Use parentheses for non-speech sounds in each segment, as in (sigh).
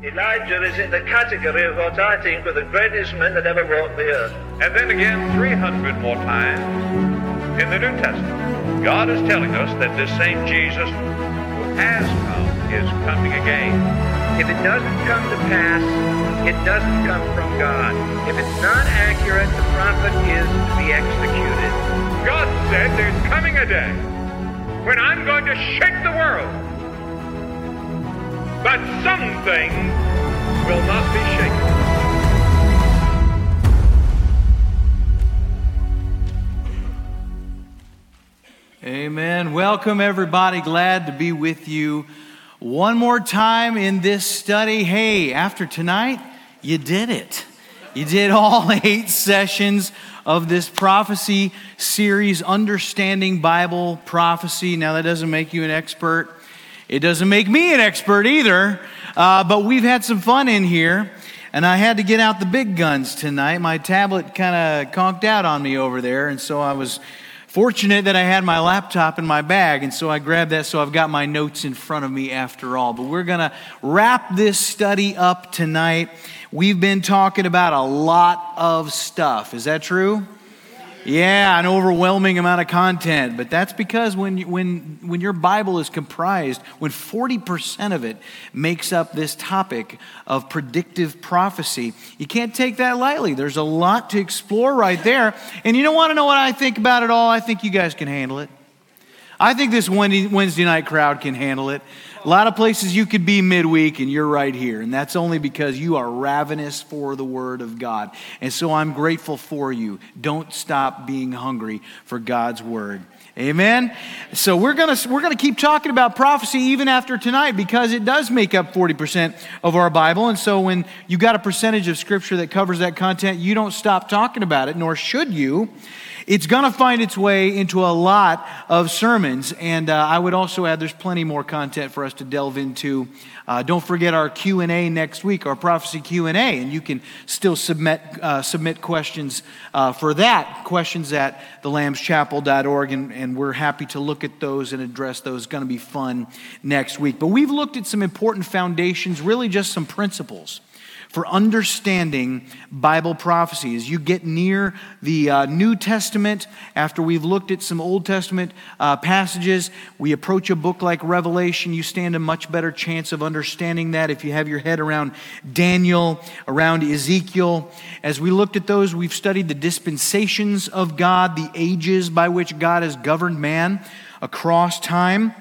Elijah is in the category of what I think were the greatest men that ever walked the earth. And then again, 300 more times in the New Testament, God is telling us that this same Jesus who has come is coming again. If it doesn't come to pass, it doesn't come from God. If it's not accurate, the prophet is to be executed. God said there's coming a day when I'm going to shake the world. But some things will not be shaken. Amen. Welcome, everybody. Glad to be with you one more time in this study. Hey, after tonight, you did it. You did all (laughs) eight sessions of this prophecy series, Understanding Bible Prophecy. Now, that doesn't make you an expert. It doesn't make me an expert either, uh, but we've had some fun in here. And I had to get out the big guns tonight. My tablet kind of conked out on me over there, and so I was fortunate that I had my laptop in my bag, and so I grabbed that so I've got my notes in front of me after all. But we're going to wrap this study up tonight. We've been talking about a lot of stuff. Is that true? Yeah, an overwhelming amount of content, but that's because when, when, when your Bible is comprised, when 40% of it makes up this topic of predictive prophecy, you can't take that lightly. There's a lot to explore right there. And you don't want to know what I think about it all? I think you guys can handle it. I think this Wednesday night crowd can handle it. A lot of places you could be midweek and you're right here. And that's only because you are ravenous for the Word of God. And so I'm grateful for you. Don't stop being hungry for God's Word. Amen. So we're going to we're going to keep talking about prophecy even after tonight because it does make up 40% of our Bible and so when you got a percentage of scripture that covers that content you don't stop talking about it nor should you it's going to find its way into a lot of sermons, and uh, I would also add there's plenty more content for us to delve into. Uh, don't forget our Q and A next week, our prophecy Q and A, and you can still submit uh, submit questions uh, for that. Questions at thelambschapel.org, and, and we're happy to look at those and address those. Going to be fun next week. But we've looked at some important foundations, really just some principles for understanding Bible prophecy. As you get near the uh, New Testament, after we've looked at some Old Testament uh, passages, we approach a book like Revelation, you stand a much better chance of understanding that if you have your head around Daniel, around Ezekiel. As we looked at those, we've studied the dispensations of God, the ages by which God has governed man across time.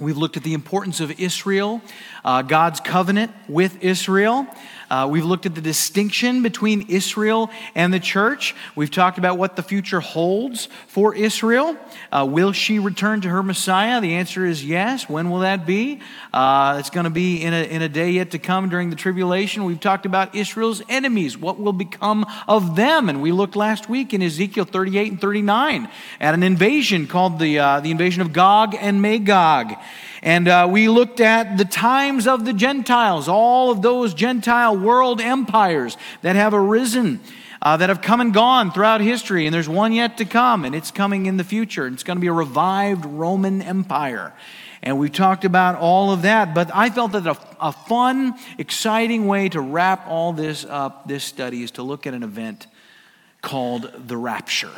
We've looked at the importance of Israel, uh, God's covenant with Israel. Uh, we've looked at the distinction between Israel and the church. We've talked about what the future holds for Israel. Uh, will she return to her Messiah? The answer is yes. When will that be? Uh, it's going to be in a, in a day yet to come during the tribulation. We've talked about Israel's enemies. What will become of them? And we looked last week in Ezekiel 38 and 39 at an invasion called the, uh, the invasion of Gog and Magog. And uh, we looked at the times of the Gentiles, all of those Gentile world empires that have arisen, uh, that have come and gone throughout history. And there's one yet to come, and it's coming in the future. It's going to be a revived Roman Empire. And we talked about all of that. But I felt that a, a fun, exciting way to wrap all this up, this study, is to look at an event called the rapture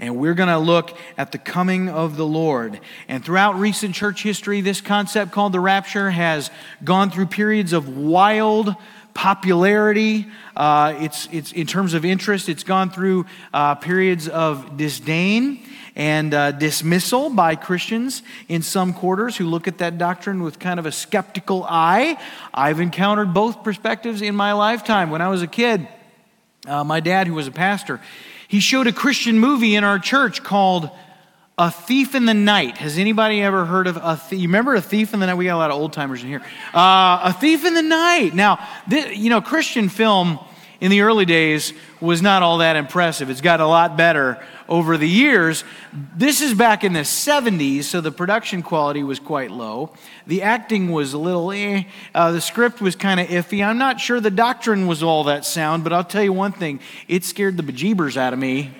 and we're going to look at the coming of the Lord. And throughout recent church history, this concept called the rapture has gone through periods of wild popularity. Uh, it's, it's in terms of interest, it's gone through uh, periods of disdain and uh, dismissal by Christians in some quarters who look at that doctrine with kind of a skeptical eye. I've encountered both perspectives in my lifetime. When I was a kid, uh, my dad, who was a pastor, he showed a Christian movie in our church called A Thief in the Night. Has anybody ever heard of a thief? You remember A Thief in the Night? We got a lot of old timers in here. Uh, a Thief in the Night. Now, this, you know, Christian film in the early days was not all that impressive. It's got a lot better over the years. This is back in the 70s, so the production quality was quite low. The acting was a little eh. Uh, the script was kind of iffy. I'm not sure the doctrine was all that sound, but I'll tell you one thing it scared the bejeebers out of me.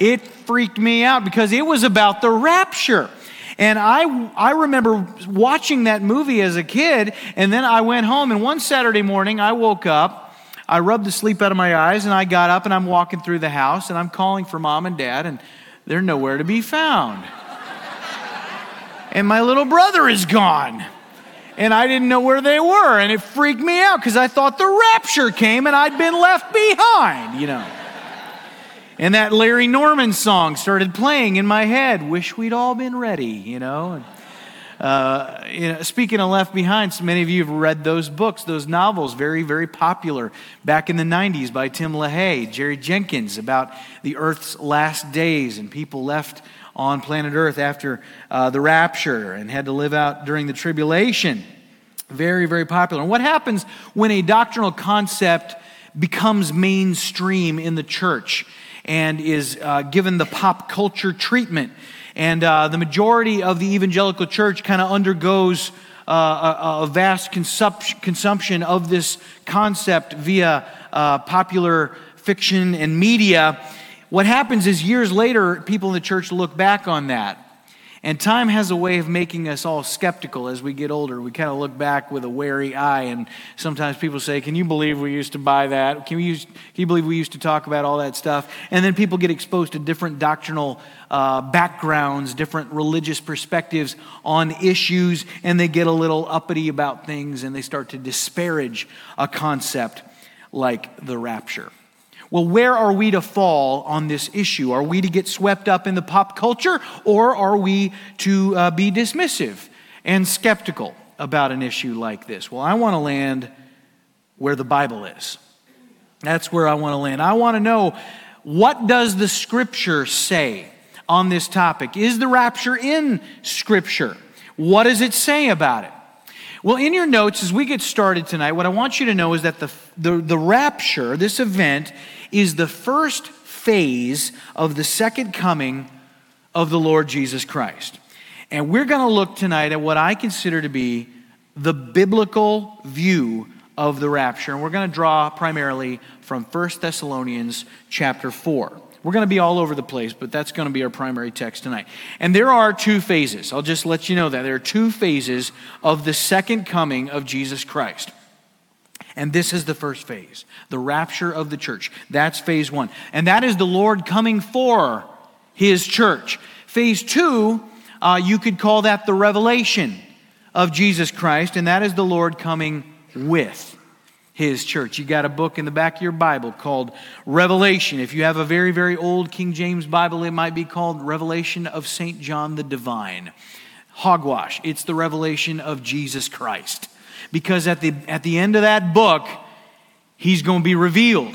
It freaked me out because it was about the rapture. And I, I remember watching that movie as a kid, and then I went home, and one Saturday morning I woke up, I rubbed the sleep out of my eyes, and I got up and I'm walking through the house, and I'm calling for mom and dad, and they're nowhere to be found. and my little brother is gone and I didn't know where they were. And it freaked me out because I thought the rapture came and I'd been left behind, you know. And that Larry Norman song started playing in my head. Wish we'd all been ready, you know. Uh, you know, speaking of Left Behind, so many of you have read those books, those novels, very, very popular back in the 90s by Tim LaHaye, Jerry Jenkins, about the Earth's last days and people left on planet Earth after uh, the rapture and had to live out during the tribulation. Very, very popular. And what happens when a doctrinal concept becomes mainstream in the church and is uh, given the pop culture treatment? And uh, the majority of the evangelical church kind of undergoes uh, a, a, vast consumption of this concept via uh, popular fiction and media what happens is years later, people in the church look back on that. And time has a way of making us all skeptical as we get older. We kind of look back with a wary eye, and sometimes people say, Can you believe we used to buy that? Can, use, can you believe we used to talk about all that stuff? And then people get exposed to different doctrinal uh, backgrounds, different religious perspectives on issues, and they get a little uppity about things and they start to disparage a concept like the rapture. Well, where are we to fall on this issue? Are we to get swept up in the pop culture, or are we to uh, be dismissive and skeptical about an issue like this? Well, I want to land where the Bible is. That's where I want to land. I want to know what does the Scripture say on this topic? Is the rapture in Scripture? What does it say about it? Well, in your notes, as we get started tonight, what I want you to know is that the, the, the rapture, this event, is the first phase of the second coming of the Lord Jesus Christ. And we're going to look tonight at what I consider to be the biblical view of the rapture. And we're going to draw primarily from 1 Thessalonians chapter 4. We're going to be all over the place, but that's going to be our primary text tonight. And there are two phases. I'll just let you know that. There are two phases of the second coming of Jesus Christ. And this is the first phase the rapture of the church. That's phase one. And that is the Lord coming for his church. Phase two, uh, you could call that the revelation of Jesus Christ, and that is the Lord coming with his church. You got a book in the back of your Bible called Revelation. If you have a very, very old King James Bible, it might be called Revelation of St. John the Divine. Hogwash, it's the revelation of Jesus Christ because at the, at the end of that book, he's going to be revealed.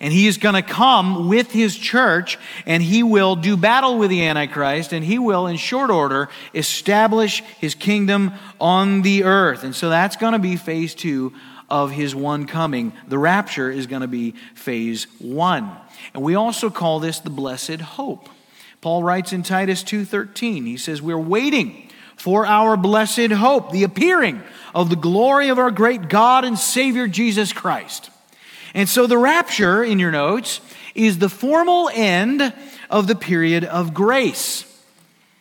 And he is going to come with his church and he will do battle with the Antichrist and he will, in short order, establish his kingdom on the earth. And so that's going to be phase two of his one coming. The rapture is going to be phase one. And we also call this the blessed hope. Paul writes in Titus 2:13, he says, We're waiting for our blessed hope, the appearing of the glory of our great God and Savior Jesus Christ. And so the rapture, in your notes, is the formal end of the period of grace.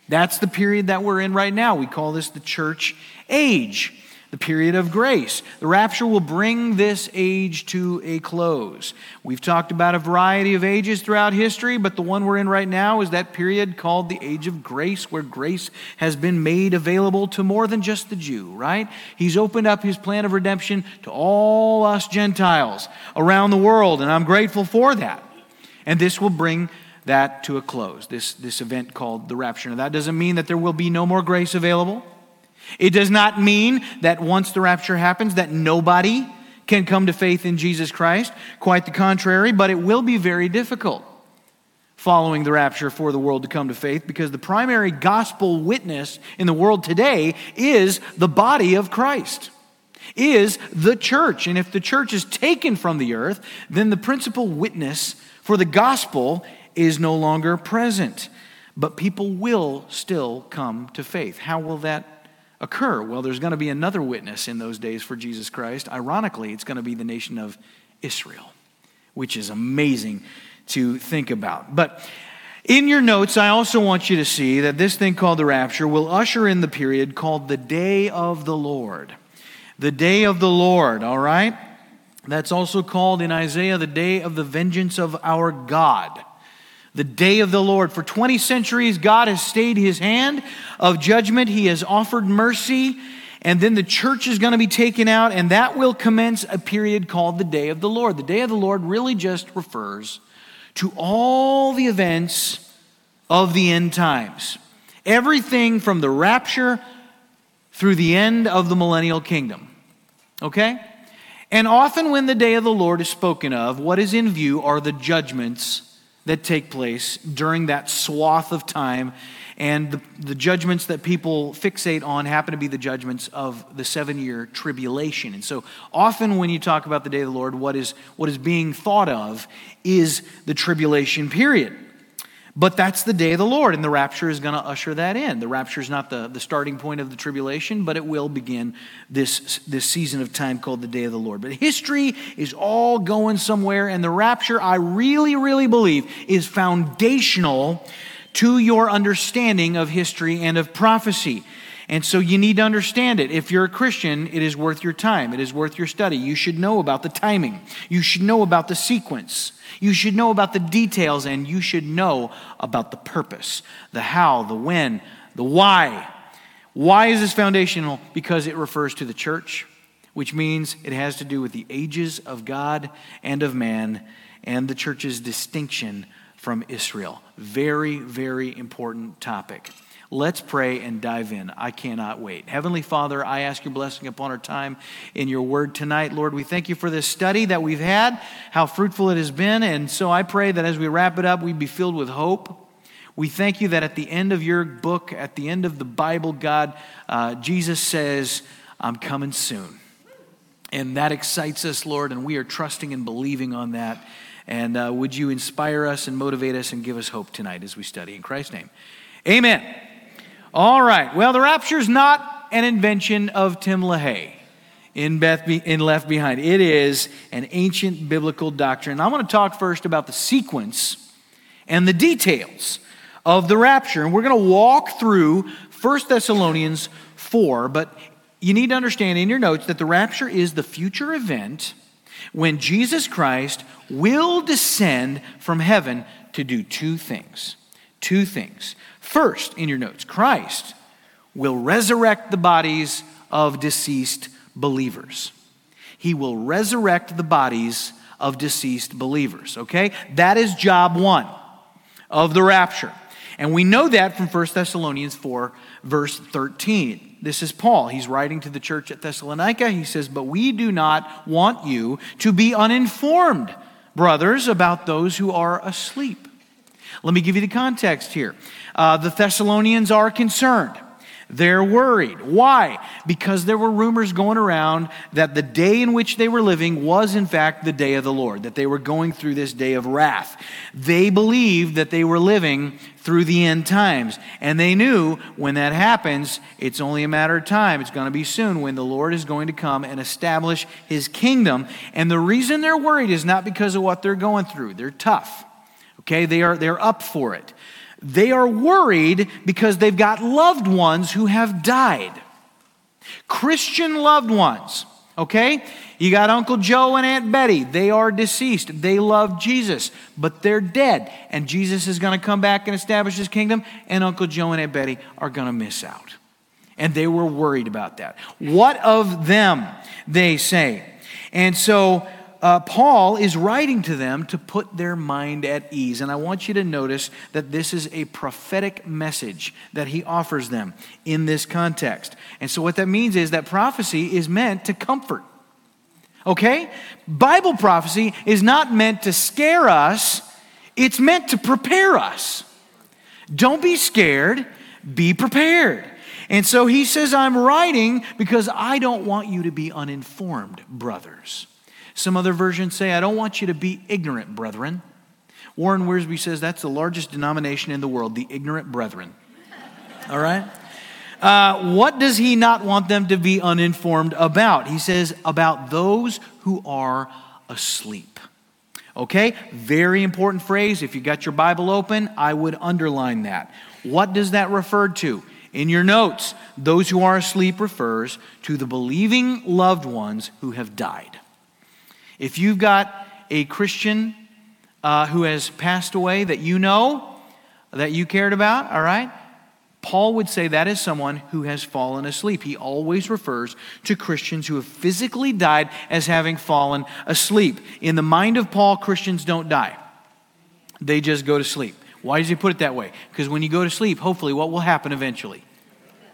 That's the period that we're in right now. We call this the church age the period of grace. The rapture will bring this age to a close. We've talked about a variety of ages throughout history, but the one we're in right now is that period called the age of grace, where grace has been made available to more than just the Jew, right? He's opened up his plan of redemption to all us Gentiles around the world, and I'm grateful for that. And this will bring that to a close, this, this event called the rapture. Now, that doesn't mean that there will be no more grace available. It does not mean that once the rapture happens that nobody can come to faith in Jesus Christ. Quite the contrary, but it will be very difficult following the rapture for the world to come to faith because the primary gospel witness in the world today is the body of Christ. Is the church. And if the church is taken from the earth, then the principal witness for the gospel is no longer present. But people will still come to faith. How will that occur? Well, there's going to be another witness in those days for Jesus Christ. Ironically, it's going to be the nation of Israel, which is amazing to think about. But In your notes, I also want you to see that this thing called the rapture will usher in the period called the day of the Lord. The day of the Lord, all right? That's also called in Isaiah the day of the vengeance of our God. The day of the Lord. For 20 centuries, God has stayed his hand of judgment. He has offered mercy. And then the church is going to be taken out, and that will commence a period called the day of the Lord. The day of the Lord really just refers to all the events of the end times. Everything from the rapture through the end of the millennial kingdom. Okay? And often, when the day of the Lord is spoken of, what is in view are the judgments that take place during that swath of time. And the, the judgments that people fixate on happen to be the judgments of the seven year tribulation. And so, often when you talk about the day of the Lord, what is, what is being thought of is the tribulation period. But that's the day of the Lord, and the rapture is going to usher that in. The rapture is not the, the starting point of the tribulation, but it will begin this, this season of time called the day of the Lord. But history is all going somewhere, and the rapture, I really, really believe, is foundational to your understanding of history and of prophecy. And so you need to understand it. If you're a Christian, it is worth your time. It is worth your study. You should know about the timing. You should know about the sequence. You should know about the details, and you should know about the purpose the how, the when, the why. Why is this foundational? Because it refers to the church, which means it has to do with the ages of God and of man and the church's distinction from Israel. Very, very important topic. Let's pray and dive in. I cannot wait. Heavenly Father, I ask your blessing upon our time in your word tonight. Lord, we thank you for this study that we've had, how fruitful it has been. And so I pray that as we wrap it up, we be filled with hope. We thank you that at the end of your book, at the end of the Bible, God, uh, Jesus says, I'm coming soon. And that excites us, Lord, and we are trusting and believing on that. And uh, would you inspire us and motivate us and give us hope tonight as we study? In Christ's name, amen. All right. Well, the rapture is not an invention of Tim LaHaye in, Beth Be- in Left Behind. It is an ancient biblical doctrine. I want to talk first about the sequence and the details of the rapture. And we're going to walk through 1 Thessalonians 4, but you need to understand in your notes that the rapture is the future event when Jesus Christ will descend from heaven to do two things. Two things. First, in your notes, Christ will resurrect the bodies of deceased believers. He will resurrect the bodies of deceased believers, okay? That is job one of the rapture. And we know that from 1 Thessalonians 4, verse 13. This is Paul. He's writing to the church at Thessalonica. He says, But we do not want you to be uninformed, brothers, about those who are asleep. Let me give you the context here. Uh, the Thessalonians are concerned. They're worried. Why? Because there were rumors going around that the day in which they were living was, in fact, the day of the Lord, that they were going through this day of wrath. They believed that they were living through the end times. And they knew when that happens, it's only a matter of time. It's going to be soon when the Lord is going to come and establish his kingdom. And the reason they're worried is not because of what they're going through, they're tough. Okay, they are, they're up for it. They are worried because they've got loved ones who have died. Christian loved ones, okay? You got Uncle Joe and Aunt Betty. They are deceased. They love Jesus, but they're dead. And Jesus is going to come back and establish his kingdom, and Uncle Joe and Aunt Betty are going to miss out. And they were worried about that. What of them, they say. And so uh, Paul is writing to them to put their mind at ease. And I want you to notice that this is a prophetic message that he offers them in this context. And so, what that means is that prophecy is meant to comfort. Okay? Bible prophecy is not meant to scare us, it's meant to prepare us. Don't be scared, be prepared. And so he says, I'm writing because I don't want you to be uninformed, brothers. Some other versions say, I don't want you to be ignorant, brethren. Warren Wiersbe says that's the largest denomination in the world, the ignorant brethren. All right? Uh, what does he not want them to be uninformed about? He says, about those who are asleep. Okay? Very important phrase. If you got your Bible open, I would underline that. What does that refer to? In your notes, those who are asleep refers to the believing loved ones who have died. If you've got a Christian uh, who has passed away that you know, that you cared about, all right? Paul would say that is someone who has fallen asleep. He always refers to Christians who have physically died as having fallen asleep. In the mind of Paul, Christians don't die, they just go to sleep. Why does he put it that way? Because when you go to sleep, hopefully, what will happen eventually?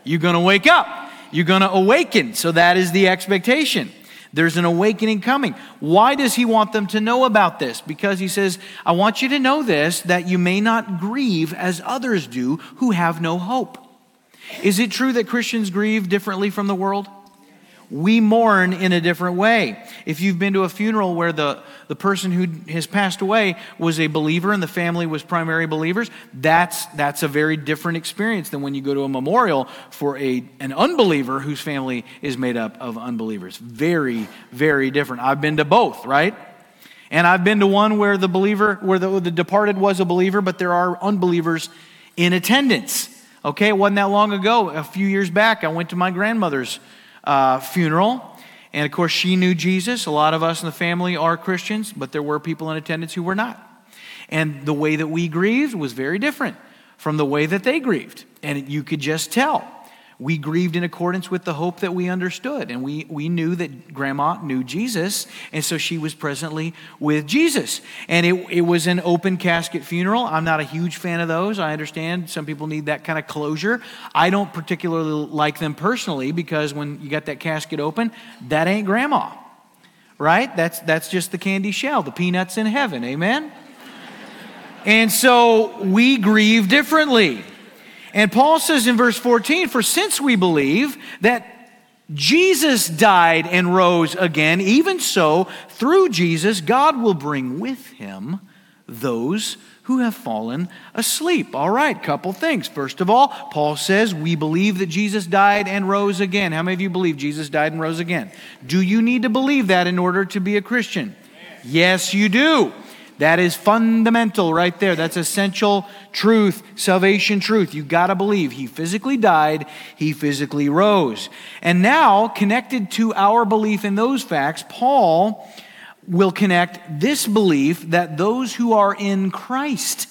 You're going to wake up, you're going to awaken. So that is the expectation. There's an awakening coming. Why does he want them to know about this? Because he says, I want you to know this, that you may not grieve as others do who have no hope. Is it true that Christians grieve differently from the world? We mourn in a different way. If you've been to a funeral where the, the person who has passed away was a believer and the family was primary believers, that's, that's a very different experience than when you go to a memorial for a, an unbeliever whose family is made up of unbelievers. Very, very different. I've been to both, right? And I've been to one where the believer, where the, the departed was a believer, but there are unbelievers in attendance. Okay, it wasn't that long ago. A few years back, I went to my grandmother's uh, funeral. And of course, she knew Jesus. A lot of us in the family are Christians, but there were people in attendance who were not. And the way that we grieved was very different from the way that they grieved. And you could just tell we grieved in accordance with the hope that we understood. And we, we knew that grandma knew Jesus, and so she was presently with Jesus. And it, it was an open casket funeral. I'm not a huge fan of those. I understand some people need that kind of closure. I don't particularly like them personally because when you got that casket open, that ain't grandma, right? That's, that's just the candy shell, the peanuts in heaven. Amen? And so we grieve differently. And Paul says in verse 14, For since we believe that Jesus died and rose again, even so, through Jesus, God will bring with him those who have fallen asleep. All right, couple things. First of all, Paul says, We believe that Jesus died and rose again. How many of you believe Jesus died and rose again? Do you need to believe that in order to be a Christian? Yes, you do. That is fundamental right there. That's essential truth, salvation truth. You got to believe he physically died, he physically rose. And now, connected to our belief in those facts, Paul will connect this belief that those who are in Christ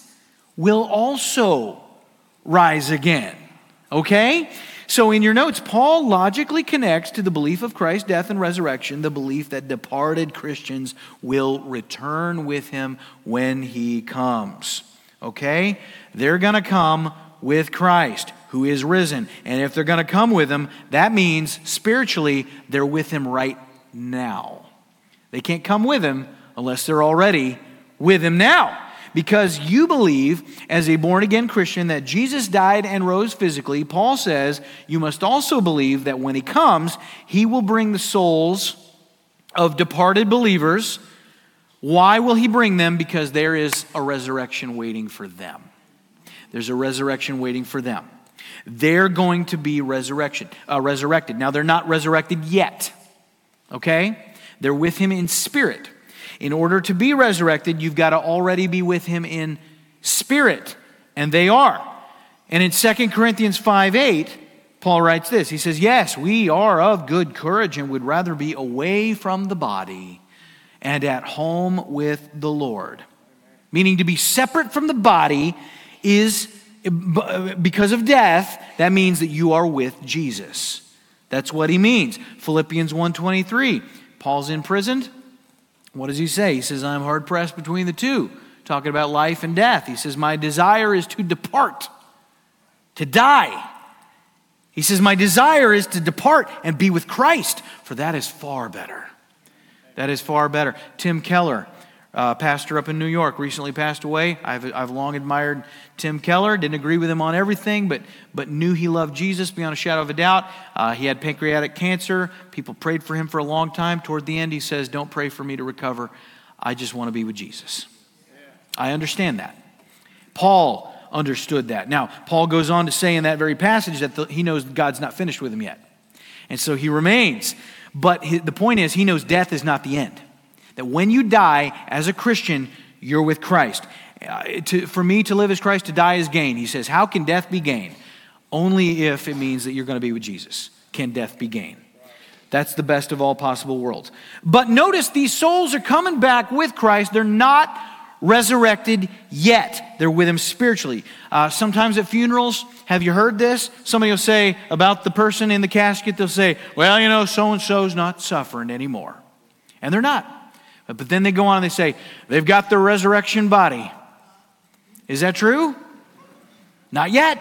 will also rise again. Okay? So, in your notes, Paul logically connects to the belief of Christ's death and resurrection the belief that departed Christians will return with him when he comes. Okay? They're going to come with Christ who is risen. And if they're going to come with him, that means spiritually they're with him right now. They can't come with him unless they're already with him now because you believe, as a born again Christian, that Jesus died and rose physically, Paul says you must also believe that when he comes, he will bring the souls of departed believers. Why will he bring them? Because there is a resurrection waiting for them. There's a resurrection waiting for them. They're going to be resurrection, uh, resurrected. Now, they're not resurrected yet, okay? They're with him in spirit. In order to be resurrected, you've got to already be with him in spirit. And they are. And in 2 Corinthians 5 8, Paul writes this He says, Yes, we are of good courage and would rather be away from the body and at home with the Lord. Meaning to be separate from the body is because of death, that means that you are with Jesus. That's what he means. Philippians 1:23. Paul's imprisoned. What does he say? He says, I'm hard pressed between the two, talking about life and death. He says, My desire is to depart, to die. He says, My desire is to depart and be with Christ, for that is far better. That is far better. Tim Keller, uh, pastor up in New York, recently passed away. I've, I've long admired Tim Keller. Didn't agree with him on everything, but, but knew he loved Jesus beyond a shadow of a doubt. Uh, he had pancreatic cancer. People prayed for him for a long time. Toward the end, he says, Don't pray for me to recover. I just want to be with Jesus. I understand that. Paul understood that. Now, Paul goes on to say in that very passage that the, he knows God's not finished with him yet. And so he remains. But the point is, he knows death is not the end. That when you die as a Christian, you're with Christ. Uh, to, for me to live as Christ, to die is gain. He says, How can death be gain? Only if it means that you're going to be with Jesus can death be gain. That's the best of all possible worlds. But notice these souls are coming back with Christ. They're not resurrected yet. They're with him spiritually. Uh, sometimes at funerals, have you heard this? Somebody will say about the person in the casket, they'll say, well, you know, so and so's not suffering anymore. And they're not. But then they go on and they say, they've got the resurrection body. Is that true? Not yet.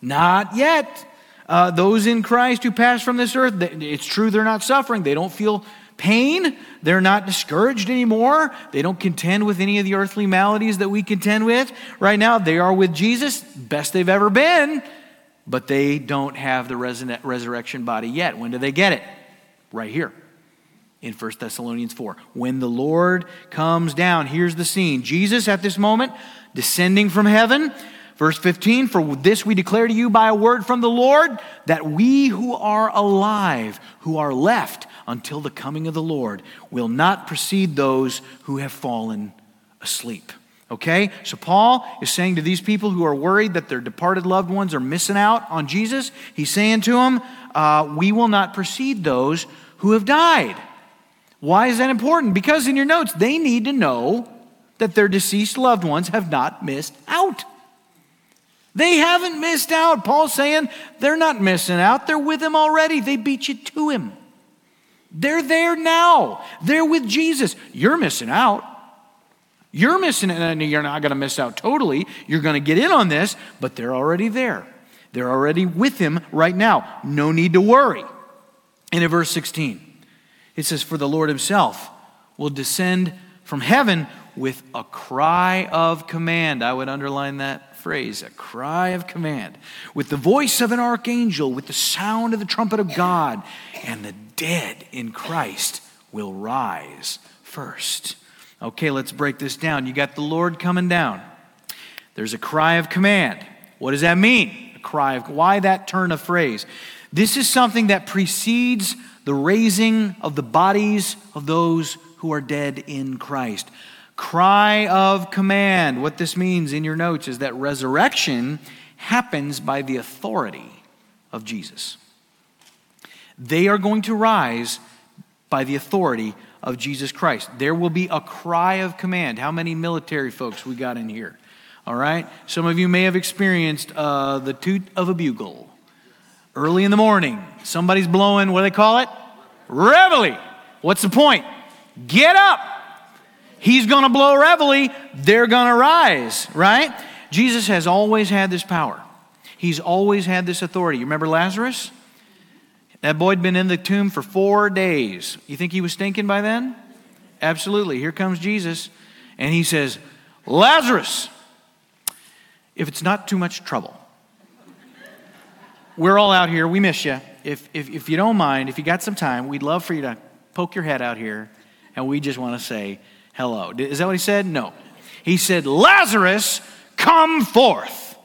Not yet. Uh, those in Christ who pass from this earth, it's true they're not suffering. They don't feel pain. They're not discouraged anymore. They don't contend with any of the earthly maladies that we contend with. Right now, they are with Jesus, best they've ever been, but they don't have the resurrection body yet. When do they get it? Right here in 1 Thessalonians 4. When the Lord comes down, here's the scene Jesus at this moment descending from heaven Verse 15, for this we declare to you by a word from the Lord that we who are alive, who are left until the coming of the Lord, will not precede those who have fallen asleep. Okay? So Paul is saying to these people who are worried that their departed loved ones are missing out on Jesus, he's saying to them, uh, we will not precede those who have died. Why is that important? Because in your notes, they need to know that their deceased loved ones have not missed out. They haven't missed out. Paul's saying they're not missing out. They're with him already. They beat you to him. They're there now. They're with Jesus. You're missing out. You're missing it, and you're not going to miss out totally. You're going to get in on this, but they're already there. They're already with him right now. No need to worry. And in verse 16, it says, For the Lord himself will descend from heaven with a cry of command. I would underline that phrase, a cry of command, with the voice of an archangel, with the sound of the trumpet of God, and the dead in Christ will rise first. Okay, let's break this down. You got the Lord coming down. There's a cry of command. What does that mean? A cry of why that turn of phrase? This is something that precedes the raising of the bodies of those who are dead in Christ cry of command. What this means in your notes is that resurrection happens by the authority of Jesus. They are going to rise by the authority of Jesus Christ. There will be a cry of command. How many military folks we got in here? All right? Some of you may have experienced uh, the toot of a bugle. Early in the morning, somebody's blowing, what do they call it? Reveille. What's the point? Get up. He's going to blow reveille, they're going to rise, right? Jesus has always had this power. He's always had this authority. You remember Lazarus? That boy had been in the tomb for four days. You think he was stinking by then? Absolutely. Here comes Jesus, and he says, Lazarus, if it's not too much trouble, we're all out here. We miss you. If, if, if you don't mind, if you got some time, we'd love for you to poke your head out here, and we just want to say, hello. Is that what he said? No. He said, Lazarus, come forth.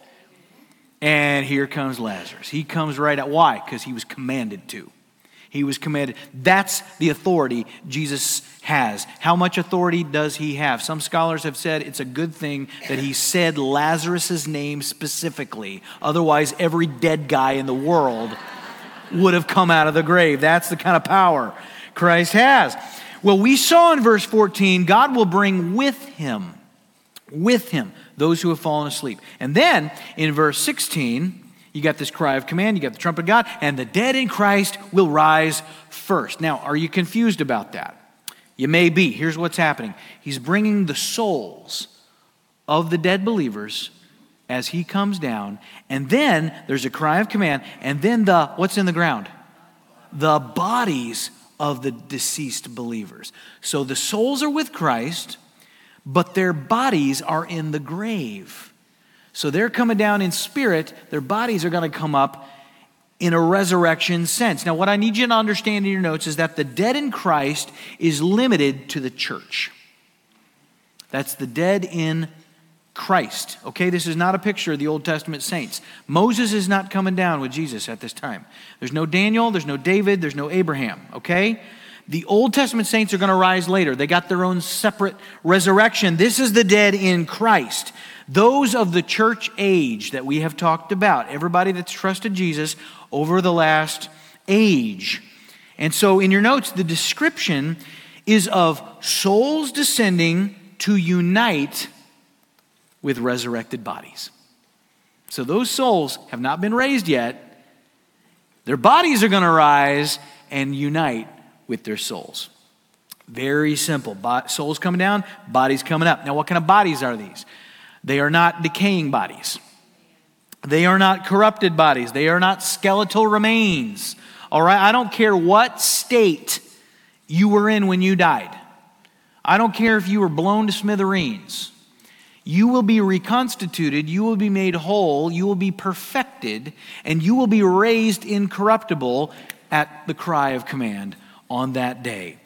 And here comes Lazarus. He comes right out. Why? Because he was commanded to. He was commanded. That's the authority Jesus has. How much authority does he have? Some scholars have said it's a good thing that he said Lazarus' name specifically. Otherwise, every dead guy in the world would have come out of the grave. That's the kind of power Christ has. Well, we saw in verse 14, God will bring with him, with him, those who have fallen asleep. And then in verse 16, you got this cry of command, you got the trumpet of God, and the dead in Christ will rise first. Now, are you confused about that? You may be. Here's what's happening He's bringing the souls of the dead believers as he comes down, and then there's a cry of command, and then the what's in the ground? The bodies of the deceased believers. So the souls are with Christ, but their bodies are in the grave. So they're coming down in spirit, their bodies are going to come up in a resurrection sense. Now, what I need you to understand in your notes is that the dead in Christ is limited to the church. That's the dead in Christ. Okay, this is not a picture of the Old Testament saints. Moses is not coming down with Jesus at this time. There's no Daniel, there's no David, there's no Abraham. Okay? The Old Testament saints are going to rise later. They got their own separate resurrection. This is the dead in Christ. Those of the church age that we have talked about, everybody that's trusted Jesus over the last age. And so in your notes, the description is of souls descending to unite with resurrected bodies. So those souls have not been raised yet. Their bodies are going to rise and unite with their souls. Very simple. Bo- souls coming down, bodies coming up. Now, what kind of bodies are these? They are not decaying bodies. They are not corrupted bodies. They are not skeletal remains. All right? I don't care what state you were in when you died. I don't care if you were blown to smithereens. You will be reconstituted, you will be made whole, you will be perfected, and you will be raised incorruptible at the cry of command on that day.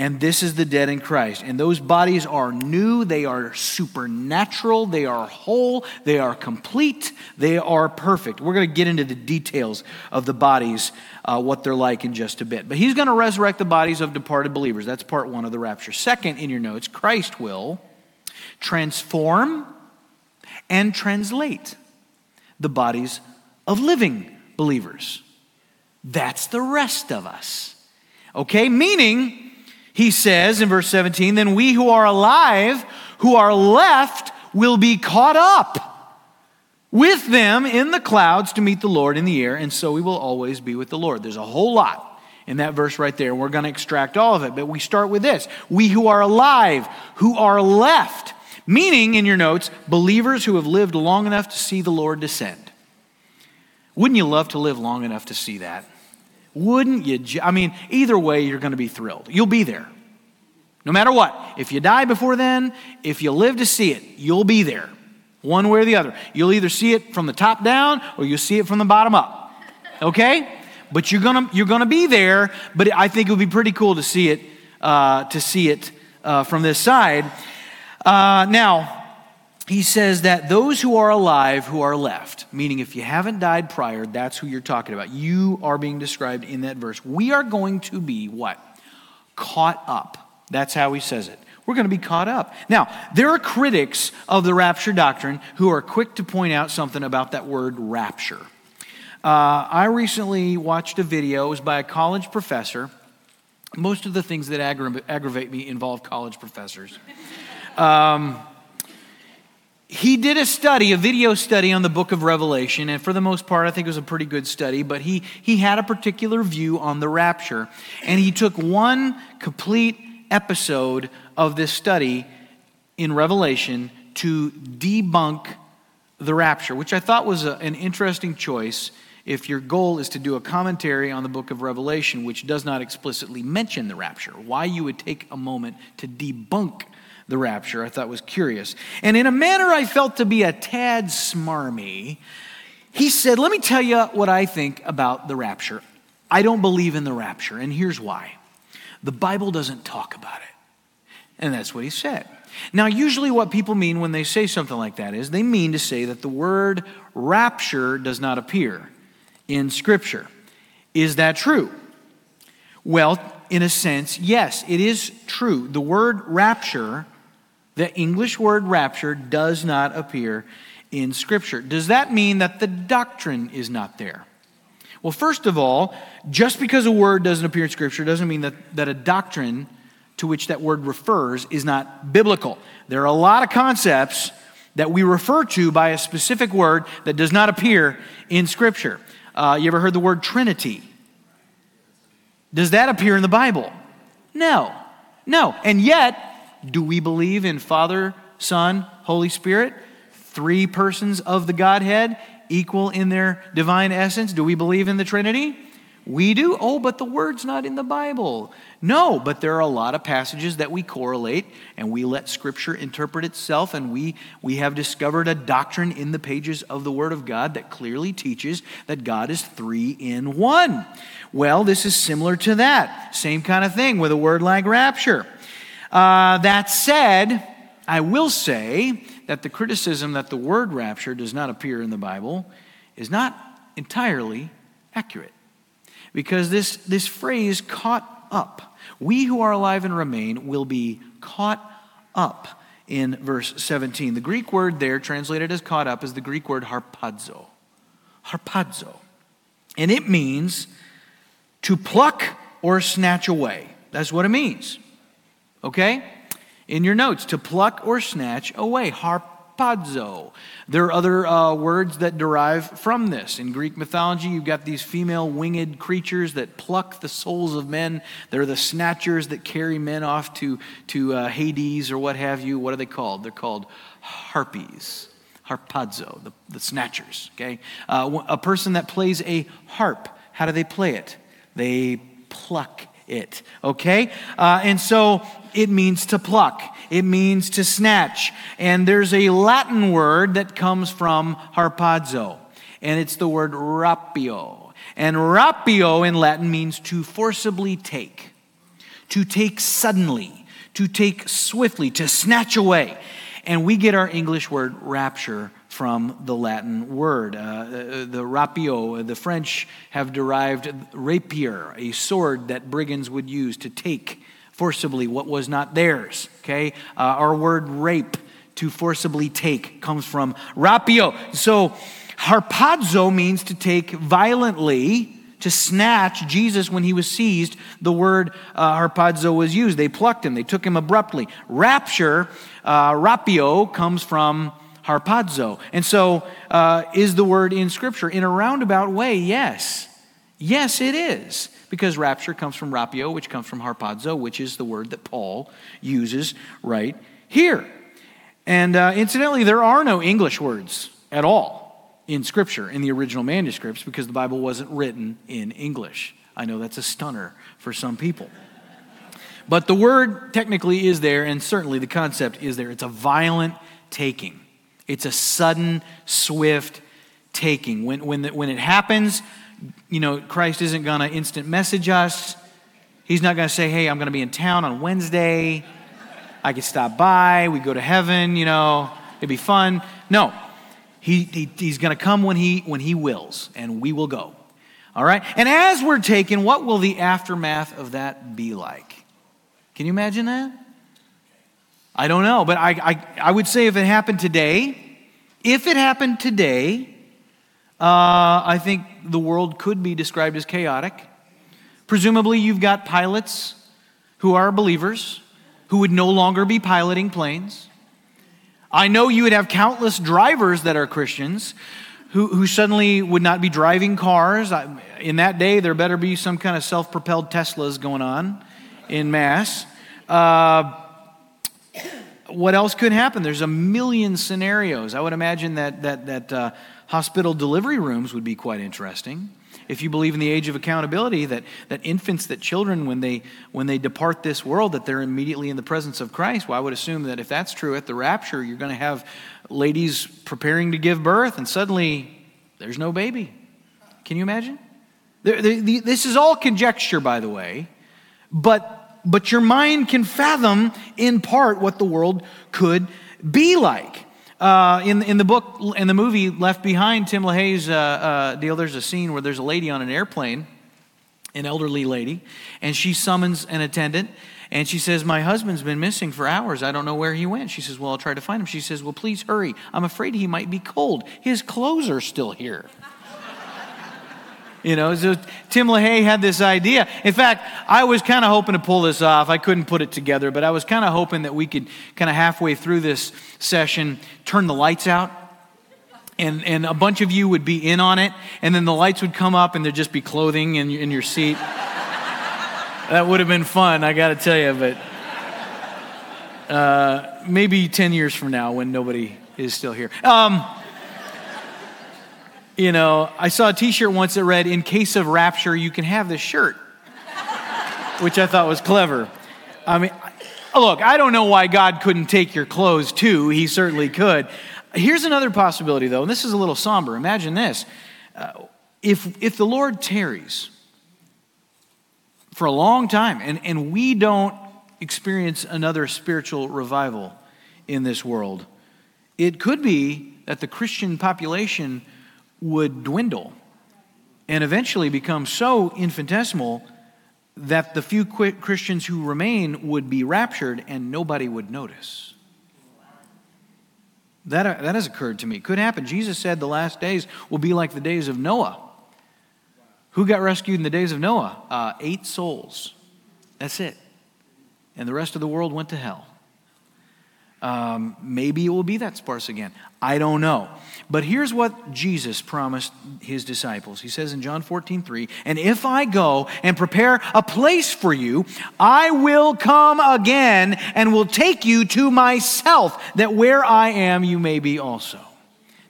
And this is the dead in Christ. And those bodies are new, they are supernatural, they are whole, they are complete, they are perfect. We're going to get into the details of the bodies, uh, what they're like in just a bit. But he's going to resurrect the bodies of departed believers. That's part one of the rapture. Second, in your notes, Christ will transform and translate the bodies of living believers. That's the rest of us. Okay? Meaning, he says in verse 17, then we who are alive, who are left, will be caught up with them in the clouds to meet the Lord in the air, and so we will always be with the Lord. There's a whole lot in that verse right there. We're going to extract all of it, but we start with this We who are alive, who are left, meaning in your notes, believers who have lived long enough to see the Lord descend. Wouldn't you love to live long enough to see that? Wouldn't you? I mean, either way, you're going to be thrilled. You'll be there. No matter what. If you die before then, if you live to see it, you'll be there. One way or the other. You'll either see it from the top down or you'll see it from the bottom up. Okay? But you're gonna you're gonna be there. But I think it would be pretty cool to see it uh, to see it uh, from this side. Uh, now, he says that those who are alive who are left, meaning if you haven't died prior, that's who you're talking about. You are being described in that verse. We are going to be what? Caught up. That's how he says it. We're going to be caught up. Now, there are critics of the rapture doctrine who are quick to point out something about that word rapture. Uh, I recently watched a video, it was by a college professor. Most of the things that aggra- aggravate me involve college professors. Um, he did a study, a video study on the book of Revelation, and for the most part, I think it was a pretty good study, but he, he had a particular view on the rapture. And he took one complete episode of this study in Revelation to debunk the rapture, which I thought was a, an interesting choice if your goal is to do a commentary on the book of Revelation, which does not explicitly mention the rapture. Why you would take a moment to debunk the rapture, I thought was curious. And in a manner I felt to be a tad smarmy, he said, Let me tell you what I think about the rapture. I don't believe in the rapture, and here's why the Bible doesn't talk about it. And that's what he said. Now, usually, what people mean when they say something like that is they mean to say that the word rapture does not appear in Scripture. Is that true? Well, in a sense, yes, it is true. The word rapture the English word rapture does not appear in Scripture. Does that mean that the doctrine is not there? Well, first of all, just because a word doesn't appear in Scripture doesn't mean that, that a doctrine to which that word refers is not biblical. There are a lot of concepts that we refer to by a specific word that does not appear in Scripture. Uh, you ever heard the word Trinity? Does that appear in the Bible? No. No. And yet, do we believe in Father, Son, Holy Spirit? Three persons of the Godhead, equal in their divine essence? Do we believe in the Trinity? We do. Oh, but the word's not in the Bible. No, but there are a lot of passages that we correlate and we let Scripture interpret itself, and we, we have discovered a doctrine in the pages of the Word of God that clearly teaches that God is three in one. Well, this is similar to that. Same kind of thing with a word like rapture. Uh, that said, I will say that the criticism that the word rapture does not appear in the Bible is not entirely accurate. Because this, this phrase, caught up, We who are alive and remain will be caught up in verse 17. The Greek word there, translated as caught up, is the Greek word harpazo. Harpazo. And it means to pluck or snatch away. That's what it means. Okay? In your notes, to pluck or snatch away. Harpazo. There are other uh, words that derive from this. In Greek mythology, you've got these female winged creatures that pluck the souls of men. They're the snatchers that carry men off to, to uh, Hades or what have you. What are they called? They're called harpies harpazo, the, the snatchers, okay? Uh, a person that plays a harp, how do they play it? They pluck it, okay? Uh, and so it means to pluck, it means to snatch. And there's a Latin word that comes from harpazo, and it's the word rapio. And rapio in Latin means to forcibly take, to take suddenly, to take swiftly, to snatch away. And we get our English word rapture from the Latin word. Uh, the rapio, the French have derived rapier, a sword that brigands would use to take forcibly what was not theirs. Okay? Uh, our word rape, to forcibly take, comes from rapio. So, harpazo means to take violently to snatch Jesus when he was seized, the word uh, harpazo was used. They plucked him, they took him abruptly. Rapture, uh, rapio, comes from harpazo. And so, uh, is the word in Scripture in a roundabout way? Yes. Yes, it is. Because rapture comes from rapio, which comes from harpazo, which is the word that Paul uses right here. And uh, incidentally, there are no English words at all in Scripture, in the original manuscripts, because the Bible wasn't written in English. I know that's a stunner for some people. But the word technically is there, and certainly the concept is there. It's a violent taking, it's a sudden, swift taking. When, when, the, when it happens, you know, Christ isn't going to instant message us. He's not going to say, hey, I'm going to be in town on Wednesday. I could stop by. We go to heaven, you know, it'd be fun. No, he, he he's going to come when he, when he wills, and we will go. All right? And as we're taken, what will the aftermath of that be like? Can you imagine that? I don't know, but I, I, I would say if it happened today, if it happened today, uh, I think the world could be described as chaotic. Presumably, you've got pilots who are believers who would no longer be piloting planes. I know you would have countless drivers that are Christians who, who suddenly would not be driving cars. In that day, there better be some kind of self propelled Teslas going on in mass. Uh, what else could happen? There's a million scenarios. I would imagine that, that, that uh, hospital delivery rooms would be quite interesting if you believe in the age of accountability, that, that infants, that children, when they, when they depart this world, that they're immediately in the presence of Christ. Well, I would assume that if that's true at the rapture, you're going to have ladies preparing to give birth, and suddenly there's no baby. Can you imagine? This is all conjecture, by the way, but, but your mind can fathom in part what the world could be like. Uh, in, in the book, in the movie Left Behind, Tim LaHaye's uh, uh, deal, there's a scene where there's a lady on an airplane, an elderly lady, and she summons an attendant and she says, My husband's been missing for hours. I don't know where he went. She says, Well, I'll try to find him. She says, Well, please hurry. I'm afraid he might be cold. His clothes are still here. You know, so Tim LaHaye had this idea. In fact, I was kind of hoping to pull this off. I couldn't put it together, but I was kind of hoping that we could kind of halfway through this session turn the lights out. And, and a bunch of you would be in on it, and then the lights would come up, and there'd just be clothing in, in your seat. (laughs) that would have been fun, I got to tell you, but uh, maybe 10 years from now when nobody is still here. Um, you know, I saw a t shirt once that read, In case of rapture, you can have this shirt, which I thought was clever. I mean, look, I don't know why God couldn't take your clothes too. He certainly could. Here's another possibility, though, and this is a little somber. Imagine this. Uh, if, if the Lord tarries for a long time and, and we don't experience another spiritual revival in this world, it could be that the Christian population would dwindle and eventually become so infinitesimal that the few Christians who remain would be raptured and nobody would notice. That, uh, that has occurred to me. Could happen. Jesus said the last days will be like the days of Noah. Who got rescued in the days of Noah? Uh, eight souls. That's it. And the rest of the world went to hell. Um, maybe it will be that sparse again. I don't know. But here's what Jesus promised his disciples. He says in John 14, 3, And if I go and prepare a place for you, I will come again and will take you to myself, that where I am, you may be also.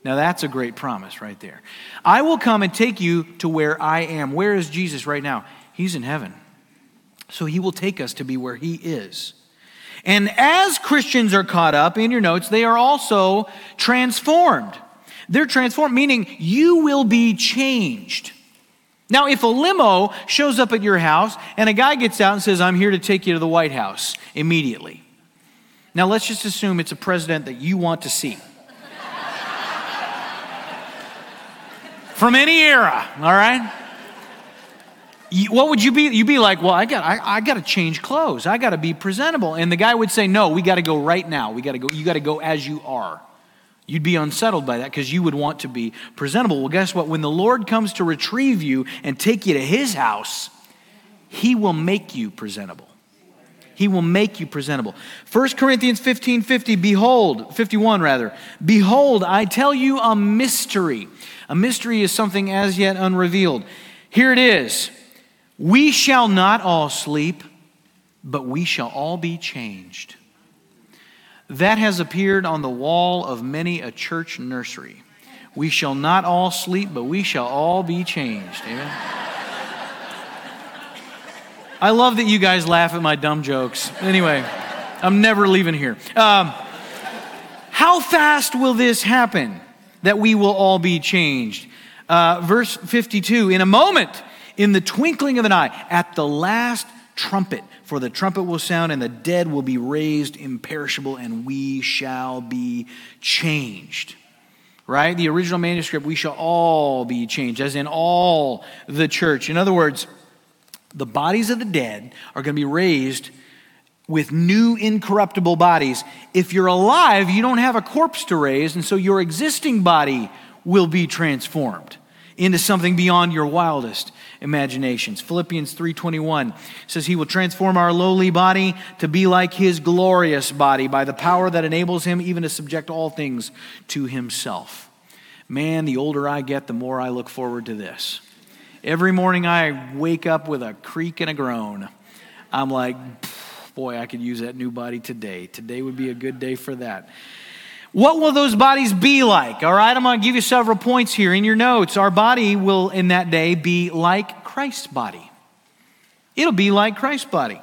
Now that's a great promise right there. I will come and take you to where I am. Where is Jesus right now? He's in heaven. So he will take us to be where he is. And as Christians are caught up, in your notes, they are also transformed. They're transformed, meaning you will be changed. Now, if a limo shows up at your house and a guy gets out and says, I'm here to take you to the White House immediately. Now, let's just assume it's a president that you want to see. (laughs) From any era, all right? what would you be? You'd be like, well, I got, I, I got to change clothes. I got to be presentable. And the guy would say, no, we got to go right now. We got to go. You got to go as you are. You'd be unsettled by that because you would want to be presentable. Well, guess what? When the Lord comes to retrieve you and take you to His house, He will make you presentable. He will make you presentable. 1 Corinthians 15 50, behold, 51 rather, behold, I tell you a mystery. A mystery is something as yet unrevealed. Here it is. We shall not all sleep, but we shall all be changed. That has appeared on the wall of many a church nursery. We shall not all sleep, but we shall all be changed. Amen. I love that you guys laugh at my dumb jokes. Anyway, I'm never leaving here. Um, how fast will this happen that we will all be changed? Uh, verse 52 In a moment, in the twinkling of an eye, at the last trumpet. For the trumpet will sound, and the dead will be raised imperishable, and we shall be changed. Right? The original manuscript, we shall all be changed, as in all the church. In other words, the bodies of the dead are going to be raised with new incorruptible bodies. If you're alive, you don't have a corpse to raise, and so your existing body will be transformed into something beyond your wildest imaginations. Philippians 3:21 says he will transform our lowly body to be like his glorious body by the power that enables him even to subject all things to himself. Man, the older I get, the more I look forward to this. Every morning I wake up with a creak and a groan. I'm like, boy, I could use that new body today. Today would be a good day for that. What will those bodies be like? All right, I'm going to give you several points here in your notes. Our body will in that day be like Christ's body. It'll be like Christ's body.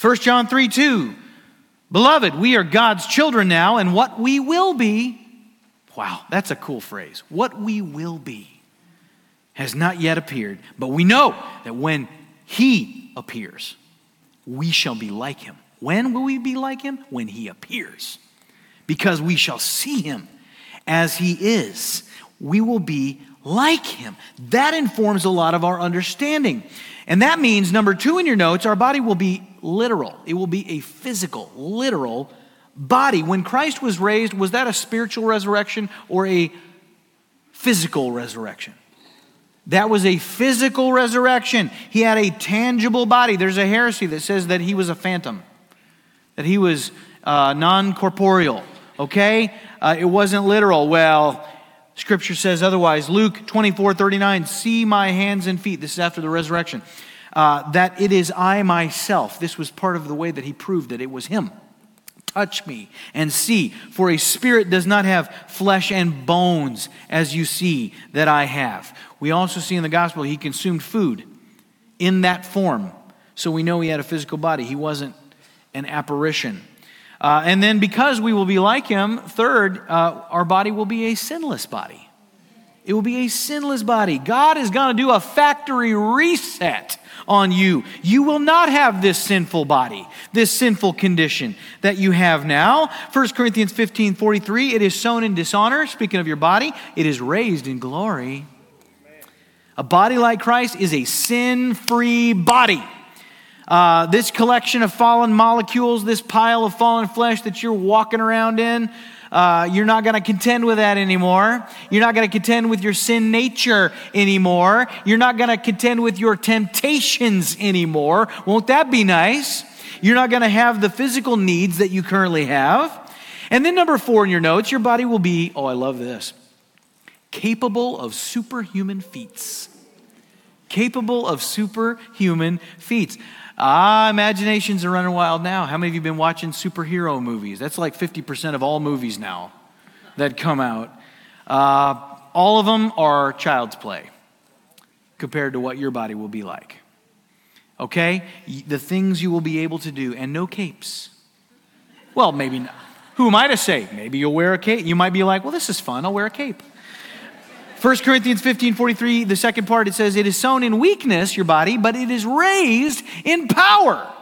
1 John 3 2. Beloved, we are God's children now, and what we will be, wow, that's a cool phrase. What we will be has not yet appeared, but we know that when He appears, we shall be like Him. When will we be like Him? When He appears because we shall see him as he is. We will be like him. That informs a lot of our understanding. And that means, number two in your notes, our body will be literal. It will be a physical, literal body. When Christ was raised, was that a spiritual resurrection or a physical resurrection? That was a physical resurrection. He had a tangible body. There's a heresy that says that he was a phantom, that he was uh, non corporeal okay? Uh, it wasn't literal. Well, scripture says otherwise. Luke 24 39, see my hands and feet. This is after the resurrection. Uh, that it is I myself. This was part of the way that he proved that it was him. Touch me and see, for a spirit does not have flesh and bones as you see that I have. We also see in the gospel he consumed food in that form. So we know he had a physical body. He wasn't an apparition. Uh, and then, because we will be like him, third, uh, our body will be a sinless body. It will be a sinless body. God is going to do a factory reset on you. You will not have this sinful body, this sinful condition that you have now. 1 Corinthians 15 43, it is sown in dishonor, speaking of your body, it is raised in glory. A body like Christ is a sin free body. Uh, this collection of fallen molecules, this pile of fallen flesh that you're walking around in, uh, you're not going to contend with that anymore. You're not going to contend with your sin nature anymore. You're not going to contend with your temptations anymore. Won't that be nice? You're not going to have the physical needs that you currently have. And then, number four in your notes, your body will be, oh, I love this, capable of superhuman feats. Capable of superhuman feats. Ah, imaginations are running wild now. How many of you have been watching superhero movies? That's like 50% of all movies now that come out. Uh, all of them are child's play compared to what your body will be like. Okay? The things you will be able to do, and no capes. Well, maybe not. Who am I to say? Maybe you'll wear a cape. You might be like, well, this is fun. I'll wear a cape. 1 Corinthians 15 43, the second part, it says, It is sown in weakness, your body, but it is raised in power.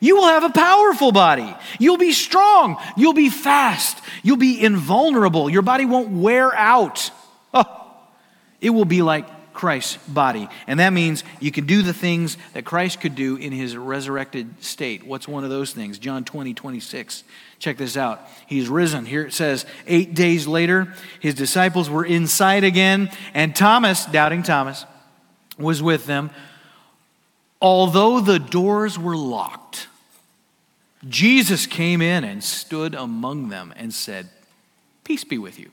You will have a powerful body. You'll be strong. You'll be fast. You'll be invulnerable. Your body won't wear out. Oh, it will be like Christ's body. And that means you can do the things that Christ could do in his resurrected state. What's one of those things? John 20, 26. Check this out. He's risen. Here it says, eight days later, his disciples were inside again, and Thomas, doubting Thomas, was with them. Although the doors were locked, Jesus came in and stood among them and said, Peace be with you.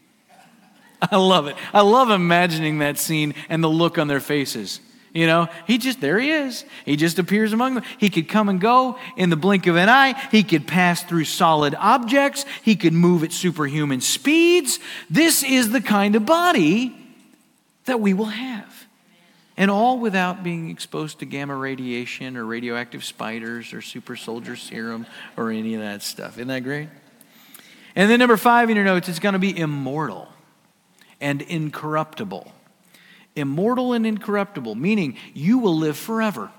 (laughs) I love it. I love imagining that scene and the look on their faces. You know, he just, there he is. He just appears among them. He could come and go in the blink of an eye. He could pass through solid objects. He could move at superhuman speeds. This is the kind of body that we will have. And all without being exposed to gamma radiation or radioactive spiders or super soldier serum or any of that stuff. Isn't that great? And then, number five in your notes, it's going to be immortal and incorruptible immortal and incorruptible, meaning you will live forever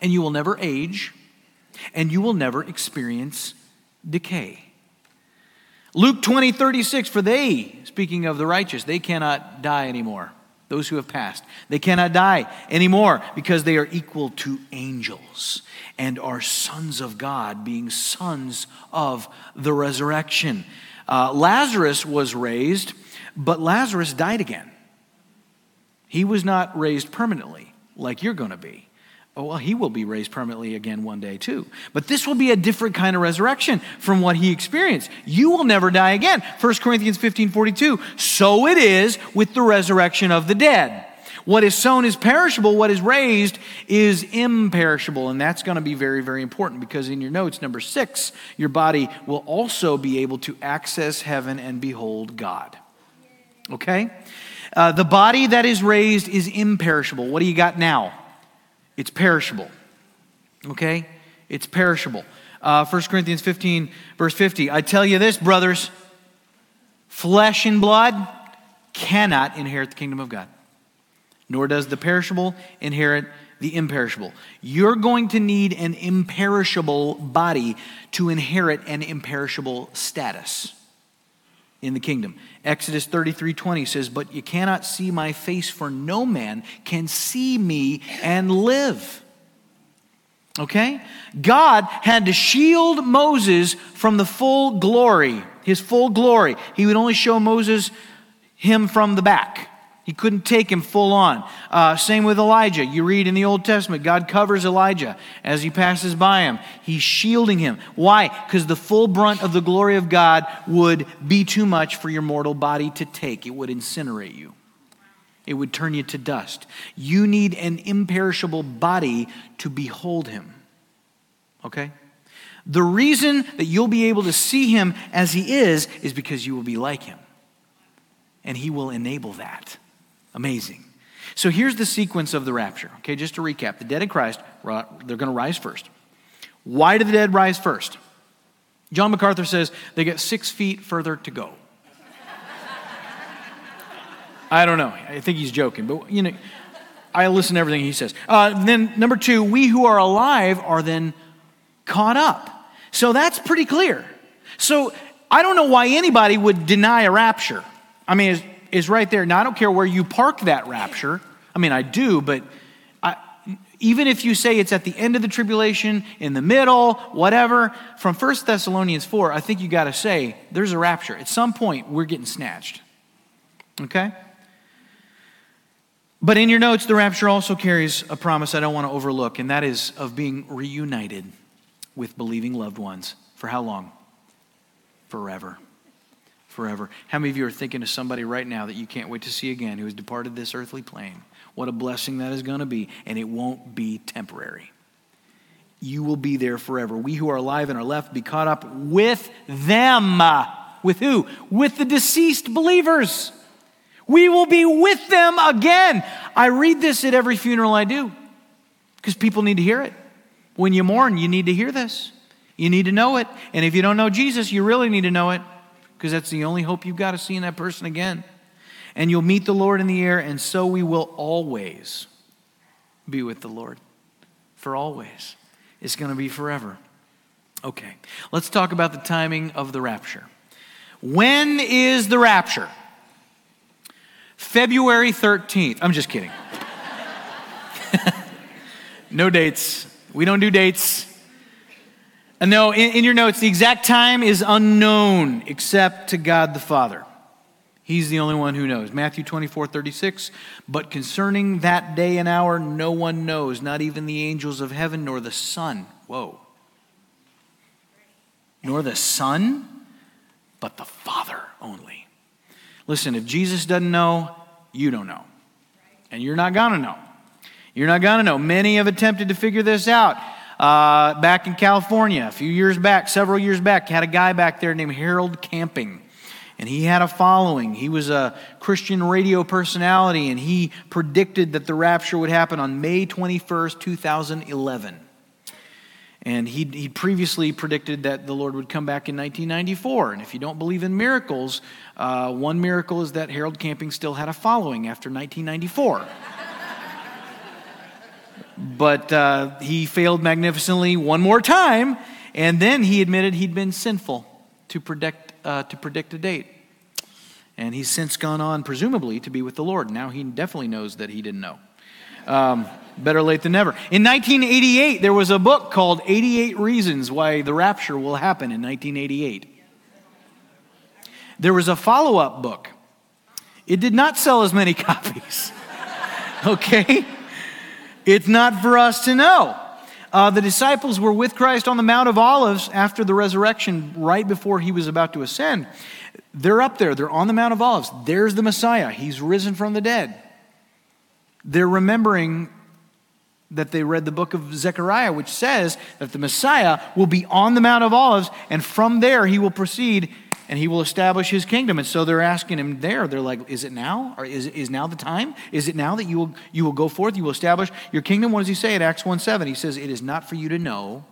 and you will never age and you will never experience decay. Luke 20, 36, for they, speaking of the righteous, they cannot die anymore. Those who have passed. They cannot die anymore because they are equal to angels and are sons of God, being sons of the resurrection. Uh, Lazarus was raised, but Lazarus died again. He was not raised permanently like you're going to be. Oh, well, he will be raised permanently again one day too. But this will be a different kind of resurrection from what he experienced. You will never die again. 1 Corinthians 15 42. So it is with the resurrection of the dead. What is sown is perishable, what is raised is imperishable. And that's going to be very, very important because in your notes, number six, your body will also be able to access heaven and behold God. Okay? Uh, the body that is raised is imperishable. What do you got now? It's perishable. Okay? It's perishable. Uh, 1 Corinthians 15, verse 50. I tell you this, brothers flesh and blood cannot inherit the kingdom of God, nor does the perishable inherit the imperishable. You're going to need an imperishable body to inherit an imperishable status in the kingdom. Exodus 33 20 says, But you cannot see my face, for no man can see me and live. Okay? God had to shield Moses from the full glory, his full glory. He would only show Moses him from the back. He couldn't take him full on. Uh, same with Elijah. You read in the Old Testament, God covers Elijah as he passes by him. He's shielding him. Why? Because the full brunt of the glory of God would be too much for your mortal body to take, it would incinerate you, it would turn you to dust. You need an imperishable body to behold him. Okay? The reason that you'll be able to see him as he is is because you will be like him. And he will enable that. Amazing. So here's the sequence of the rapture. Okay, just to recap the dead in Christ, they're going to rise first. Why do the dead rise first? John MacArthur says they get six feet further to go. (laughs) I don't know. I think he's joking, but you know, I listen to everything he says. Uh, then, number two, we who are alive are then caught up. So that's pretty clear. So I don't know why anybody would deny a rapture. I mean, is right there. Now, I don't care where you park that rapture, I mean, I do, but I, even if you say it's at the end of the tribulation, in the middle, whatever, from 1 Thessalonians 4, I think you got to say there's a rapture. At some point, we're getting snatched. Okay? But in your notes, the rapture also carries a promise I don't want to overlook, and that is of being reunited with believing loved ones. For how long? Forever. Forever. How many of you are thinking of somebody right now that you can't wait to see again who has departed this earthly plane? What a blessing that is going to be, and it won't be temporary. You will be there forever. We who are alive and are left be caught up with them. With who? With the deceased believers. We will be with them again. I read this at every funeral I do because people need to hear it. When you mourn, you need to hear this. You need to know it. And if you don't know Jesus, you really need to know it because that's the only hope you've got of seeing that person again. And you'll meet the Lord in the air, and so we will always be with the Lord. For always. It's going to be forever. Okay, let's talk about the timing of the rapture. When is the rapture? February 13th. I'm just kidding. (laughs) no dates. We don't do dates. And no, in, in, your notes, the exact time is unknown except to God the Father. He's the only one who knows. Matthew 24, 36. But concerning that day and hour, no one knows, not even the angels of heaven nor the Son. Whoa. Nor the Son, but the Father only. Listen, if Jesus doesn't know, you don't know. And you're not going to know. You're not going to know. Many have attempted to figure this out. Uh, back in California, a few years back, several years back, had a guy back there named Harold Camping. And he had a following. He was a Christian radio personality, and he predicted that the rapture would happen on May 21st, 2011. And he he previously predicted that the Lord would come back in 1994. And if you don't believe in miracles, uh, one miracle is that Harold Camping still had a following after 1994. But uh, he failed magnificently one more time, and then he admitted he'd been sinful to predict, uh, to predict a date. And he's since gone on, presumably, to be with the Lord. Now he definitely knows that he didn't know. Um, better late than never. In 1988, there was a book called 88 Reasons Why the Rapture Will Happen in 1988. There was a follow up book. It did not sell as many (laughs) copies. okay? It's not for us to know. Uh, the disciples were with Christ on the Mount of Olives after the resurrection, right before he was about to ascend. They're up there, they're on the Mount of Olives. There's the Messiah, he's risen from the dead. They're remembering that they read the book of Zechariah, which says that the Messiah will be on the Mount of Olives, and from there he will proceed and he will establish his kingdom. And so they're asking him there, they're like, Is it now? Or is, is now the time? Is it now that you will, you will go forth? You will establish your kingdom? What does he say in Acts 1 7? He says, It is not for you to know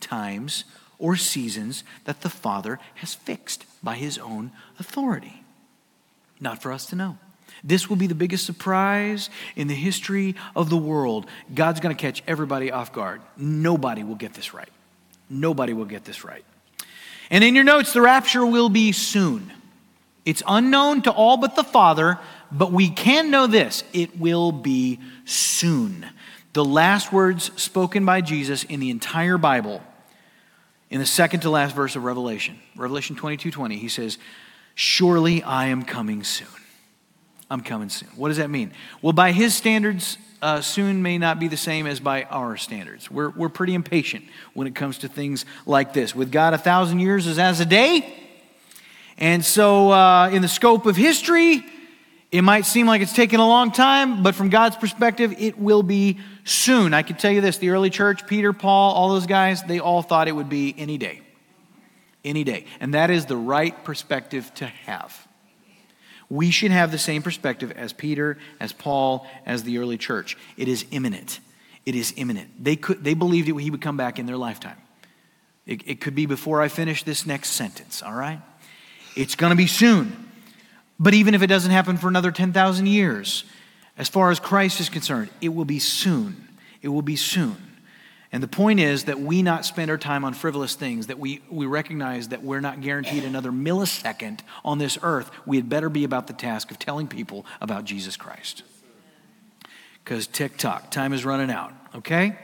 times or seasons that the Father has fixed by his own authority. Not for us to know. This will be the biggest surprise in the history of the world. God's going to catch everybody off guard. Nobody will get this right. Nobody will get this right. And in your notes, the rapture will be soon. It's unknown to all but the Father, but we can know this it will be soon. The last words spoken by Jesus in the entire Bible, in the second to last verse of Revelation, Revelation 22 20, he says, Surely I am coming soon. I'm coming soon. What does that mean? Well, by his standards, uh, soon may not be the same as by our standards. We're, we're pretty impatient when it comes to things like this. With God, a thousand years is as a day. And so, uh, in the scope of history, it might seem like it's taken a long time, but from God's perspective, it will be soon. I can tell you this the early church, Peter, Paul, all those guys, they all thought it would be any day. Any day. And that is the right perspective to have we should have the same perspective as Peter, as Paul, as the early church. It is imminent. It is imminent. They, could, they believed it, he would come back in their lifetime. It, it could be before I finish this next sentence, all right? It's going to be soon. But even if it doesn't happen for another 10,000 years, as far as Christ is concerned, it will be soon. It will be soon. And the point is that we not spend our time on frivolous things, that we, we recognize that we're not guaranteed another millisecond on this earth. We had better be about the task of telling people about Jesus Christ. because TikTok, time is running out, okay?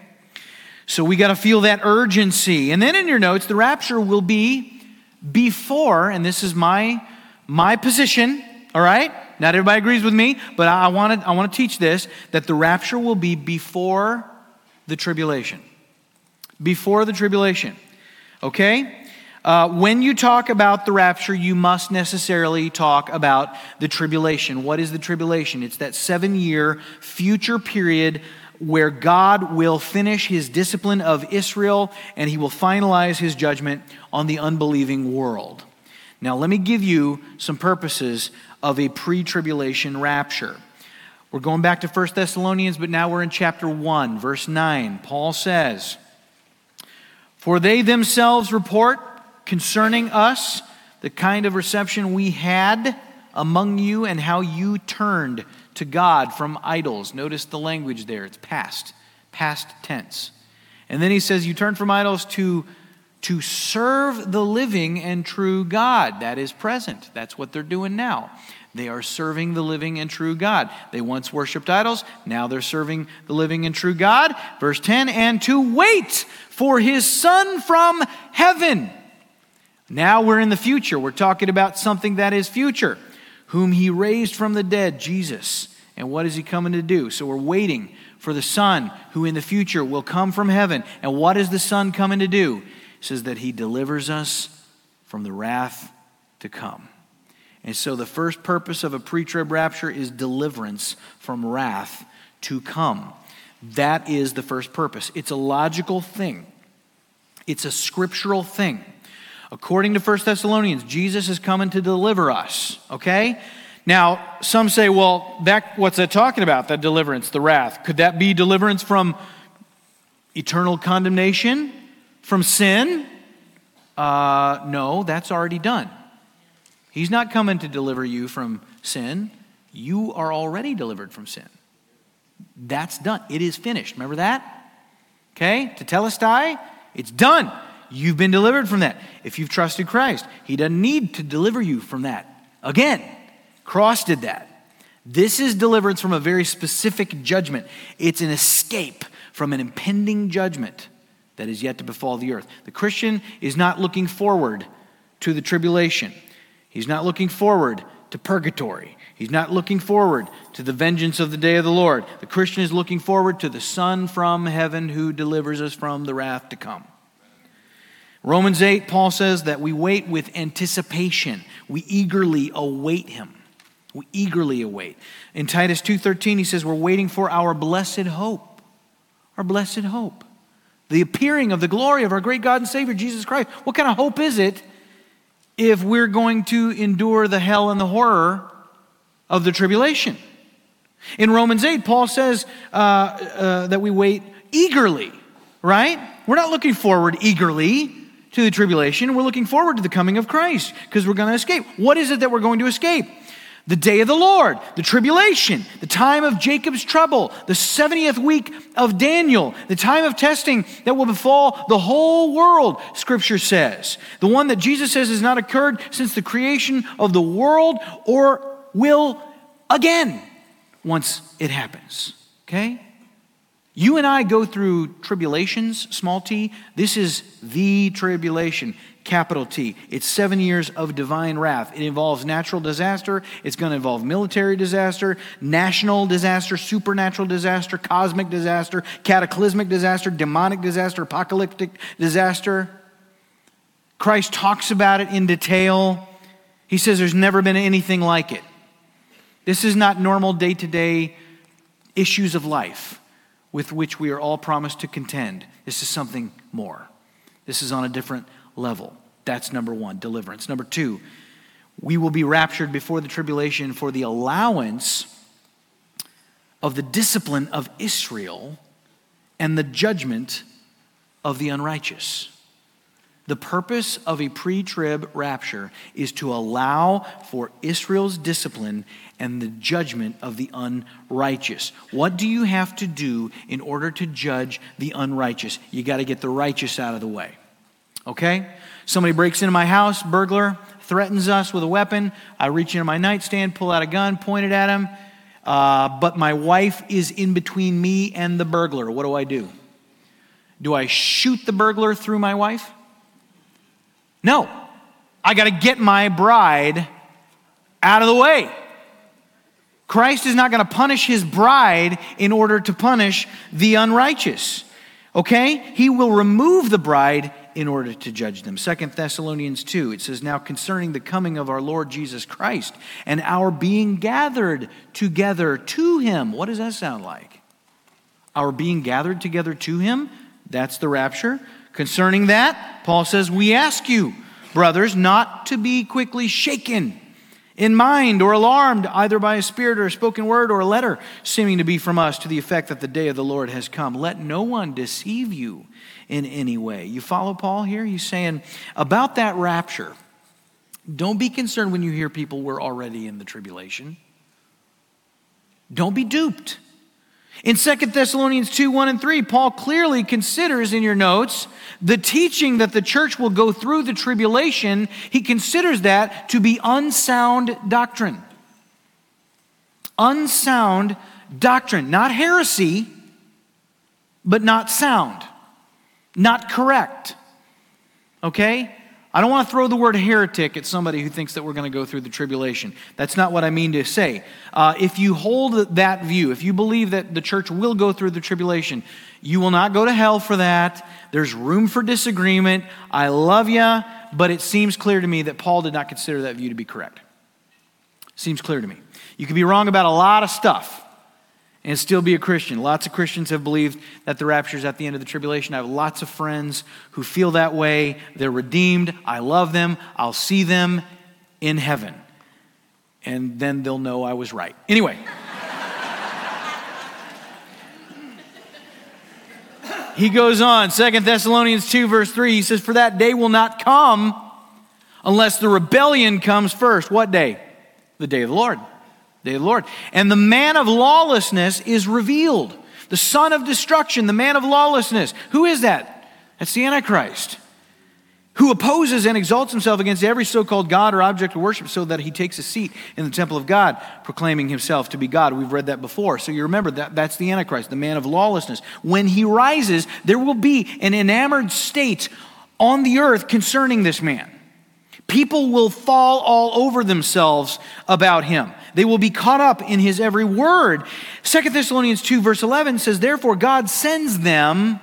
So we got to feel that urgency. And then in your notes, the rapture will be before, and this is my my position, all right? Not everybody agrees with me, but I want to I want to teach this that the rapture will be before the tribulation. Before the tribulation. Okay? Uh, when you talk about the rapture, you must necessarily talk about the tribulation. What is the tribulation? It's that seven year future period where God will finish his discipline of Israel and he will finalize his judgment on the unbelieving world. Now, let me give you some purposes of a pre tribulation rapture. We're going back to 1 Thessalonians, but now we're in chapter 1, verse 9. Paul says, For they themselves report concerning us the kind of reception we had among you and how you turned to God from idols. Notice the language there, it's past, past tense. And then he says, You turned from idols to, to serve the living and true God. That is present. That's what they're doing now. They are serving the living and true God. They once worshiped idols, now they're serving the living and true God. Verse 10 and to wait for his Son from heaven. Now we're in the future. We're talking about something that is future whom he raised from the dead, Jesus. And what is he coming to do? So we're waiting for the Son who in the future will come from heaven. And what is the Son coming to do? He says that he delivers us from the wrath to come. And so the first purpose of a pre trib rapture is deliverance from wrath to come. That is the first purpose. It's a logical thing, it's a scriptural thing. According to 1 Thessalonians, Jesus is coming to deliver us, okay? Now, some say, well, that, what's that talking about, that deliverance, the wrath? Could that be deliverance from eternal condemnation, from sin? Uh, no, that's already done. He's not coming to deliver you from sin. You are already delivered from sin. That's done. It is finished. Remember that? Okay? Tetelestai, it's done. You've been delivered from that. If you've trusted Christ, He doesn't need to deliver you from that. Again, Cross did that. This is deliverance from a very specific judgment. It's an escape from an impending judgment that is yet to befall the earth. The Christian is not looking forward to the tribulation, he's not looking forward to purgatory. He's not looking forward to the vengeance of the day of the Lord. The Christian is looking forward to the Son from heaven who delivers us from the wrath to come. Romans 8, Paul says that we wait with anticipation. We eagerly await him. We eagerly await. In Titus 2:13 he says we're waiting for our blessed hope. Our blessed hope. The appearing of the glory of our great God and Savior Jesus Christ. What kind of hope is it if we're going to endure the hell and the horror of the tribulation? In Romans 8, Paul says uh, uh, that we wait eagerly, right? We're not looking forward eagerly to the tribulation. We're looking forward to the coming of Christ because we're going to escape. What is it that we're going to escape? The day of the Lord, the tribulation, the time of Jacob's trouble, the 70th week of Daniel, the time of testing that will befall the whole world, Scripture says. The one that Jesus says has not occurred since the creation of the world or will again once it happens. Okay? You and I go through tribulations, small t. This is the tribulation, capital T. It's seven years of divine wrath. It involves natural disaster, it's going to involve military disaster, national disaster, supernatural disaster, cosmic disaster, cataclysmic disaster, demonic disaster, apocalyptic disaster. Christ talks about it in detail. He says there's never been anything like it. This is not normal day to day issues of life with which we are all promised to contend. This is something more. This is on a different level. That's number one, deliverance. Number two, we will be raptured before the tribulation for the allowance of the discipline of Israel and the judgment of the unrighteous. The purpose of a pre trib rapture is to allow for Israel's discipline and the judgment of the unrighteous. What do you have to do in order to judge the unrighteous? You got to get the righteous out of the way. Okay? Somebody breaks into my house, burglar, threatens us with a weapon. I reach into my nightstand, pull out a gun, point it at him. uh, but my wife is in between me and the burglar. What do I do? Do I shoot the burglar through my wife? No. I got to get my bride out of the way. Christ is not going to punish his bride in order to punish the unrighteous. Okay? He will remove the bride in order to judge them. Second Thessalonians 2, it says, Now concerning the coming of our Lord Jesus Christ and our being gathered together to him. What does that sound like? Our being gathered together to him? That's the rapture. Concerning that, Paul says, We ask you, brothers, not to be quickly shaken in mind or alarmed either by a spirit or a spoken word or a letter seeming to be from us to the effect that the day of the Lord has come. Let no one deceive you in any way. You follow Paul here? He's saying about that rapture, don't be concerned when you hear people were already in the tribulation. Don't be duped. In 2 Thessalonians 2 1 and 3, Paul clearly considers in your notes the teaching that the church will go through the tribulation. He considers that to be unsound doctrine. Unsound doctrine. Not heresy, but not sound. Not correct. Okay? I don't want to throw the word heretic at somebody who thinks that we're going to go through the tribulation. That's not what I mean to say. Uh, if you hold that view, if you believe that the church will go through the tribulation, you will not go to hell for that. There's room for disagreement. I love you, but it seems clear to me that Paul did not consider that view to be correct. Seems clear to me. You can be wrong about a lot of stuff and still be a Christian. Lots of Christians have believed that the rapture is at the end of the tribulation. I have lots of friends who feel that way. They're redeemed. I love them. I'll see them in heaven. And then they'll know I was right. Anyway. he goes on, Second Thessalonians 2, verse 3. He says, For that day will not come unless the rebellion comes first. What day? The day of the Lord day of the Lord. And the man of lawlessness is revealed. The son of destruction, the man of lawlessness. Who is that? That's the Antichrist. Who opposes and exalts himself against every so called God or object of worship so that he takes a seat in the temple of God, proclaiming himself to be God. We've read that before. So you remember that that's the Antichrist, the man of lawlessness. When he rises, there will be an enamored state on the earth concerning this man. People will fall all over themselves about him. They will be caught up in his every word. Second Thessalonians 2, verse 11 says, Therefore, God sends them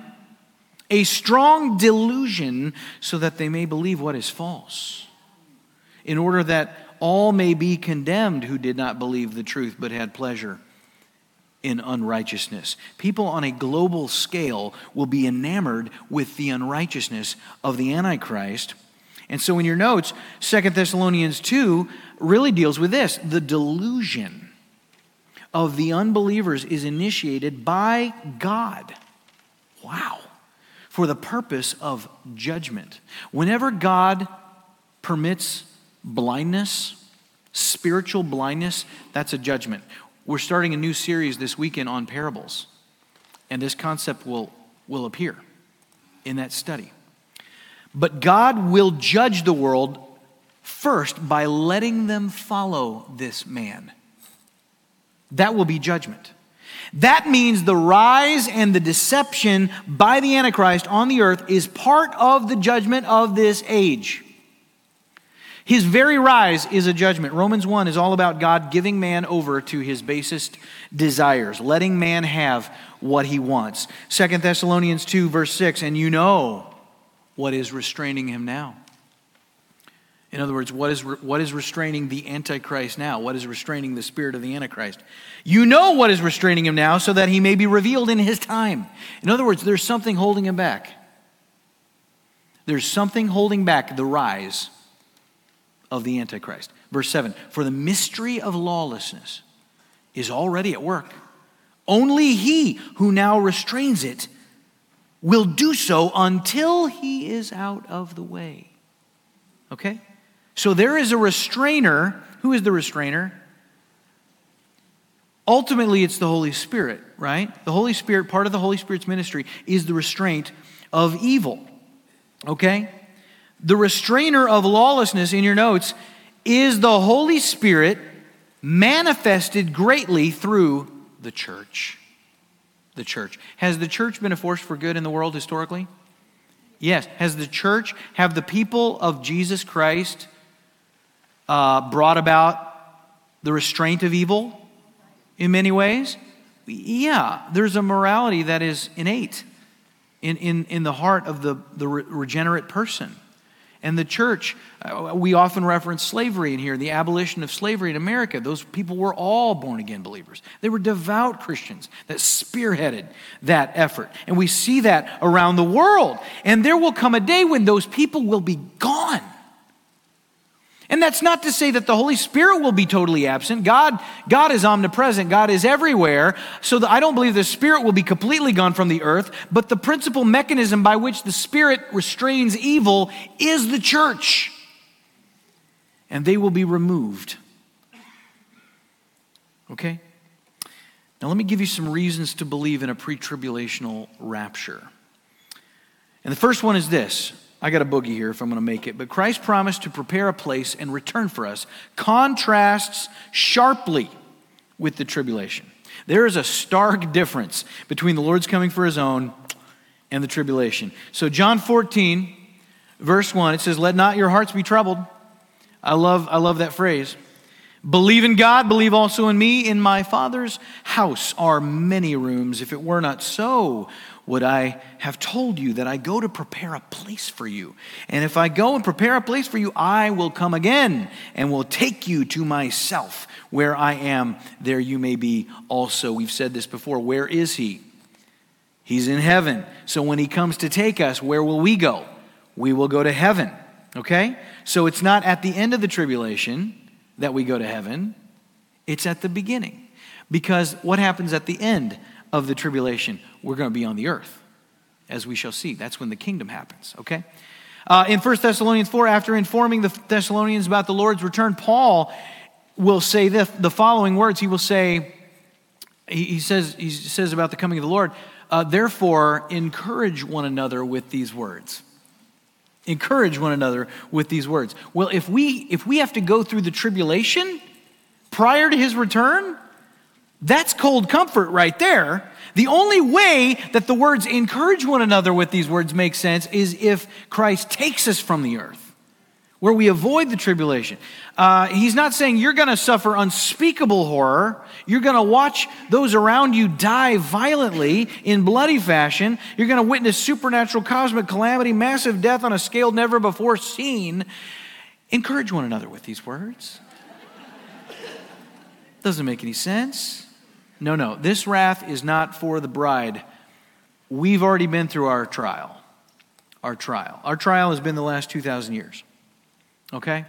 a strong delusion so that they may believe what is false, in order that all may be condemned who did not believe the truth but had pleasure in unrighteousness. People on a global scale will be enamored with the unrighteousness of the Antichrist. And so in your notes, Second Thessalonians 2 really deals with this the delusion of the unbelievers is initiated by God. Wow. For the purpose of judgment. Whenever God permits blindness, spiritual blindness, that's a judgment. We're starting a new series this weekend on parables, and this concept will, will appear in that study. But God will judge the world first by letting them follow this man. That will be judgment. That means the rise and the deception by the Antichrist on the earth is part of the judgment of this age. His very rise is a judgment. Romans 1 is all about God giving man over to his basest desires, letting man have what he wants. Second Thessalonians 2, verse 6, and you know what is restraining him now. In other words, what is, what is restraining the Antichrist now? What is restraining the spirit of the Antichrist? You know what is restraining him now so that he may be revealed in his time. In other words, there's something holding him back. There's something holding back the rise of the Antichrist. Verse 7 For the mystery of lawlessness is already at work. Only he who now restrains it will do so until he is out of the way. Okay? So there is a restrainer. Who is the restrainer? Ultimately, it's the Holy Spirit, right? The Holy Spirit, part of the Holy Spirit's ministry, is the restraint of evil. Okay? The restrainer of lawlessness in your notes is the Holy Spirit manifested greatly through the church. The church. Has the church been a force for good in the world historically? Yes. Has the church, have the people of Jesus Christ uh, brought about the restraint of evil in many ways? Yeah, there's a morality that is innate in, in, in the heart of the, the regenerate person. And the church, uh, we often reference slavery in here, the abolition of slavery in America. Those people were all born again believers. They were devout Christians that spearheaded that effort. And we see that around the world. And there will come a day when those people will be gone. And that's not to say that the Holy Spirit will be totally absent. God, God is omnipresent, God is everywhere. So I don't believe the Spirit will be completely gone from the earth, but the principal mechanism by which the Spirit restrains evil is the church. And they will be removed. Okay? Now, let me give you some reasons to believe in a pre tribulational rapture. And the first one is this I got a boogie here if I'm going to make it. But Christ promised to prepare a place and return for us contrasts sharply with the tribulation. There is a stark difference between the Lord's coming for his own and the tribulation. So, John 14, verse 1, it says, Let not your hearts be troubled. I love, I love that phrase. Believe in God, believe also in me. In my Father's house are many rooms. If it were not so, would I have told you that I go to prepare a place for you? And if I go and prepare a place for you, I will come again and will take you to myself. Where I am, there you may be also. We've said this before. Where is he? He's in heaven. So when he comes to take us, where will we go? We will go to heaven. Okay? So it's not at the end of the tribulation that we go to heaven, it's at the beginning. Because what happens at the end? Of the tribulation, we're going to be on the earth, as we shall see. That's when the kingdom happens, okay? Uh, in 1 Thessalonians 4, after informing the Thessalonians about the Lord's return, Paul will say the, the following words. He will say, he, he says, he says about the coming of the Lord, uh, therefore, encourage one another with these words. Encourage one another with these words. Well, if we if we have to go through the tribulation prior to his return, that's cold comfort right there. The only way that the words encourage one another with these words make sense is if Christ takes us from the earth, where we avoid the tribulation. Uh, he's not saying you're going to suffer unspeakable horror. You're going to watch those around you die violently in bloody fashion. You're going to witness supernatural cosmic calamity, massive death on a scale never before seen. Encourage one another with these words. Doesn't make any sense. No, no. This wrath is not for the bride. We've already been through our trial. Our trial. Our trial has been the last 2,000 years. Okay?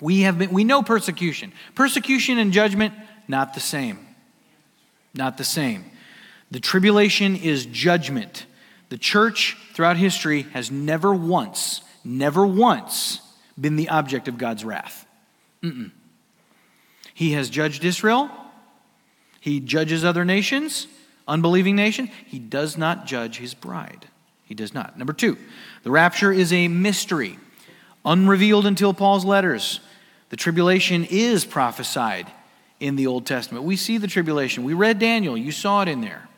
We have been, we know persecution. Persecution and judgment, not the same. Not the same. The tribulation is judgment. The church throughout history has never once, never once been the object of God's wrath. Mm-mm. He has judged Israel. He judges other nations, unbelieving nation. He does not judge his bride. He does not. Number two, the rapture is a mystery, unrevealed until Paul's letters. The tribulation is prophesied in the Old Testament. We see the tribulation. We read Daniel, you saw it in there.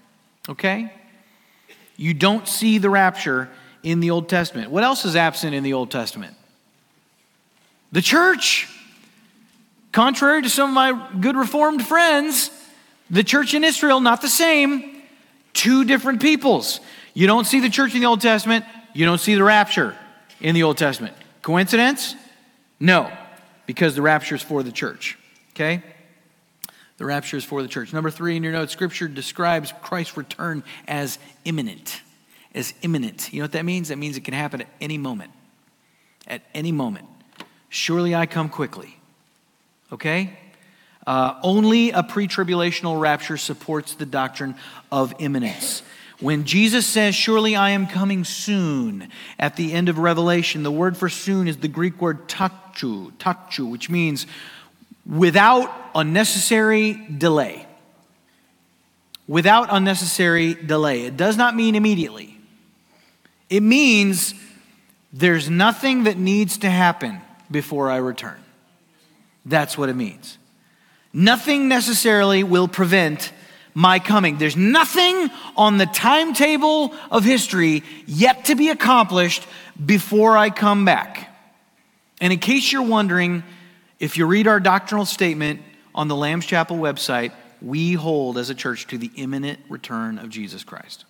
Okay? You don't see the rapture in the Old Testament. What else is absent in the Old Testament? The church. Contrary to some of my good Reformed friends, the church in Israel, not the same. Two different peoples. You don't see the church in the Old Testament, you don't see the rapture in the Old Testament. Coincidence? No, because the rapture is for the church. Okay? The rapture is for the church. Number three in your notes, Scripture describes Christ's return as imminent. As imminent. You know what that means? That means it can happen at any moment. At any moment. Surely I come quickly. Okay? Uh, only a pre tribulational rapture supports the doctrine of imminence. When Jesus says, Surely I am coming soon, at the end of Revelation, the word for soon is the Greek word tachu, tachu, which means without unnecessary delay. Without unnecessary delay. It does not mean immediately, it means there's nothing that needs to happen before I return. That's what it means. Nothing necessarily will prevent my coming. There's nothing on the timetable of history yet to be accomplished before I come back. And in case you're wondering, if you read our doctrinal statement on the Lamb's Chapel website, we hold as a church to the imminent return of Jesus Christ.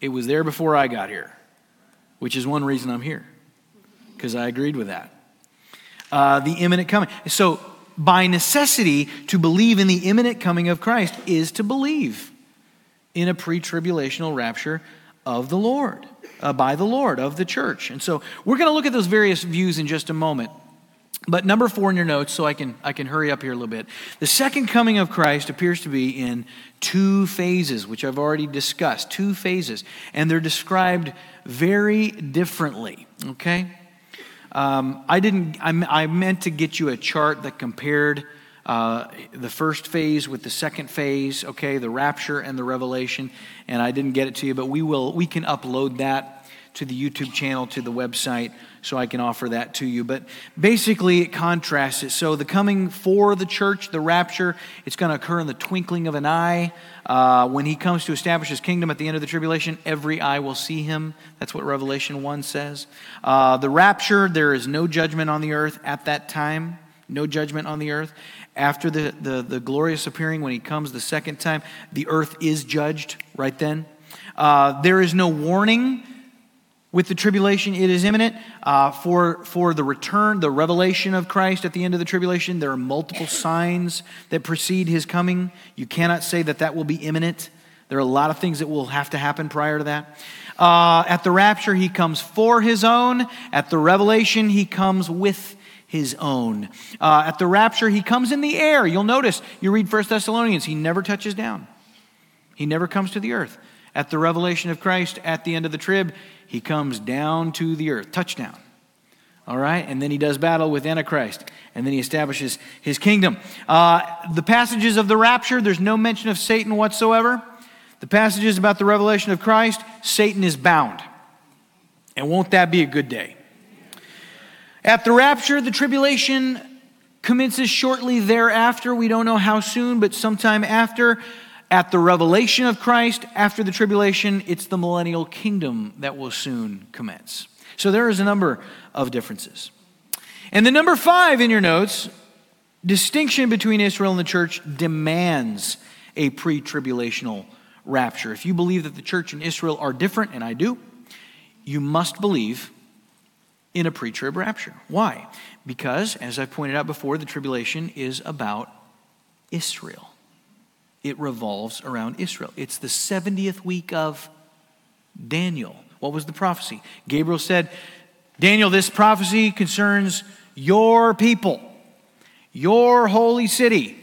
It was there before I got here, which is one reason I'm here, because I agreed with that. Uh, the imminent coming. So, by necessity, to believe in the imminent coming of Christ is to believe in a pre tribulational rapture of the Lord, uh, by the Lord, of the church. And so, we're going to look at those various views in just a moment. But number four in your notes, so I can, I can hurry up here a little bit. The second coming of Christ appears to be in two phases, which I've already discussed. Two phases. And they're described very differently, okay? Um, I didn't, I, I, meant to get you a chart that compared uh, the first phase with the second phase, okay, the rapture and the revelation, and I didn't get it to you, but we will, we can upload that to the YouTube channel, to the website so I can offer that to you. But basically, it contrasts it. So, the coming for the church, the rapture, it's going to occur in the twinkling of an eye. Uh, when he comes to establish his kingdom at the end of the tribulation, every eye will see him. That's what Revelation 1 says. Uh, the rapture, there is no judgment on the earth at that time, no judgment on the earth. After the, the, the glorious appearing, when he comes the second time, the earth is judged right then. Uh, there is no warning with the tribulation, it is imminent. Uh, for, for the return, the revelation of Christ at the end of the tribulation, there are multiple signs that precede his coming. You cannot say that that will be imminent. There are a lot of things that will have to happen prior to that. Uh, at the rapture, he comes for his own. At the revelation, he comes with his own. Uh, at the rapture, he comes in the air. You'll notice, you read First Thessalonians, he never touches down, he never comes to the earth. At the revelation of Christ at the end of the trib, he comes down to the earth. Touchdown. All right? And then he does battle with Antichrist. And then he establishes his kingdom. Uh, the passages of the rapture, there's no mention of Satan whatsoever. The passages about the revelation of Christ, Satan is bound. And won't that be a good day? At the rapture, the tribulation commences shortly thereafter. We don't know how soon, but sometime after. At the revelation of Christ, after the tribulation, it's the millennial kingdom that will soon commence. So there is a number of differences. And the number five in your notes, distinction between Israel and the church demands a pre tribulational rapture. If you believe that the church and Israel are different, and I do, you must believe in a pre trib rapture. Why? Because, as I pointed out before, the tribulation is about Israel it revolves around Israel. It's the 70th week of Daniel. What was the prophecy? Gabriel said, Daniel, this prophecy concerns your people, your holy city,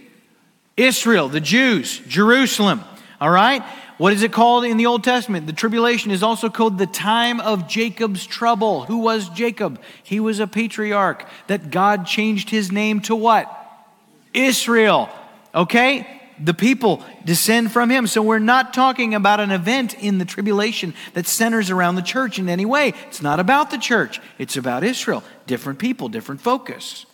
Israel, the Jews, Jerusalem. All right? What is it called in the Old Testament? The tribulation is also called the time of Jacob's trouble. Who was Jacob? He was a patriarch that God changed his name to what? Israel. Okay? The people descend from him. So we're not talking about an event in the tribulation that centers around the church in any way. It's not about the church, it's about Israel. Different people, different focus.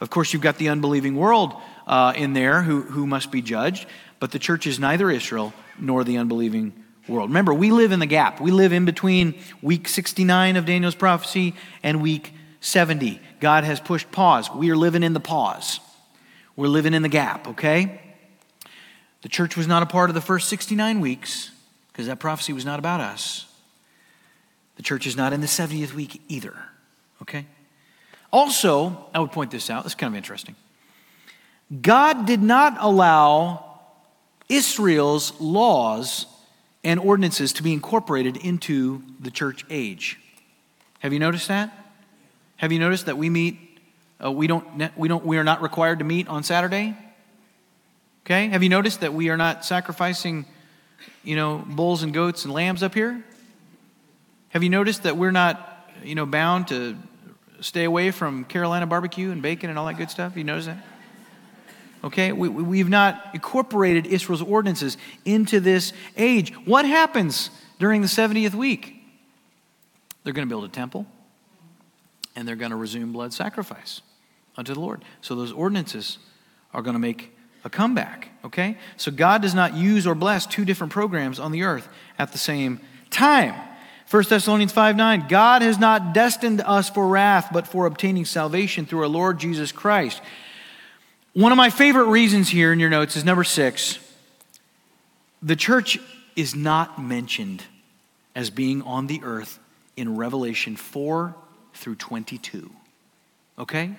Of course, you've got the unbelieving world uh, in there who, who must be judged, but the church is neither Israel nor the unbelieving world. Remember, we live in the gap. We live in between week 69 of Daniel's prophecy and week 70. God has pushed pause. We are living in the pause. We're living in the gap, okay? The church was not a part of the first 69 weeks because that prophecy was not about us. The church is not in the 70th week either. Okay? Also, I would point this out. This is kind of interesting. God did not allow Israel's laws and ordinances to be incorporated into the church age. Have you noticed that? Have you noticed that we meet, uh, we, don't, we, don't, we are not required to meet on Saturday? Okay? Have you noticed that we are not sacrificing, you know, bulls and goats and lambs up here? Have you noticed that we're not, you know, bound to stay away from Carolina barbecue and bacon and all that good stuff? You notice that? Okay? We, we've not incorporated Israel's ordinances into this age. What happens during the 70th week? They're going to build a temple and they're going to resume blood sacrifice unto the Lord. So those ordinances are going to make a comeback, okay? So God does not use or bless two different programs on the earth at the same time. 1 Thessalonians 5 9, God has not destined us for wrath, but for obtaining salvation through our Lord Jesus Christ. One of my favorite reasons here in your notes is number six the church is not mentioned as being on the earth in Revelation 4 through 22. Okay?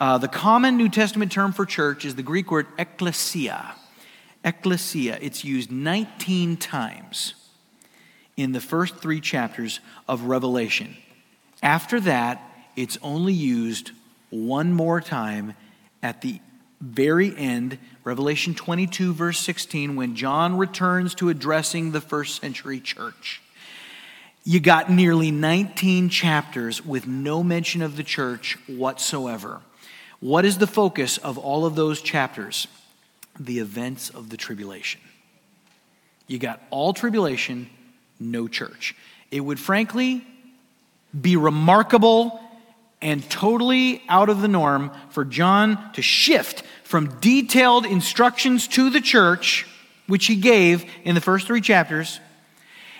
Uh, the common New Testament term for church is the Greek word ekklesia. Ekklesia. It's used 19 times in the first three chapters of Revelation. After that, it's only used one more time at the very end, Revelation 22, verse 16, when John returns to addressing the first century church. You got nearly 19 chapters with no mention of the church whatsoever. What is the focus of all of those chapters? The events of the tribulation. You got all tribulation, no church. It would frankly be remarkable and totally out of the norm for John to shift from detailed instructions to the church, which he gave in the first three chapters,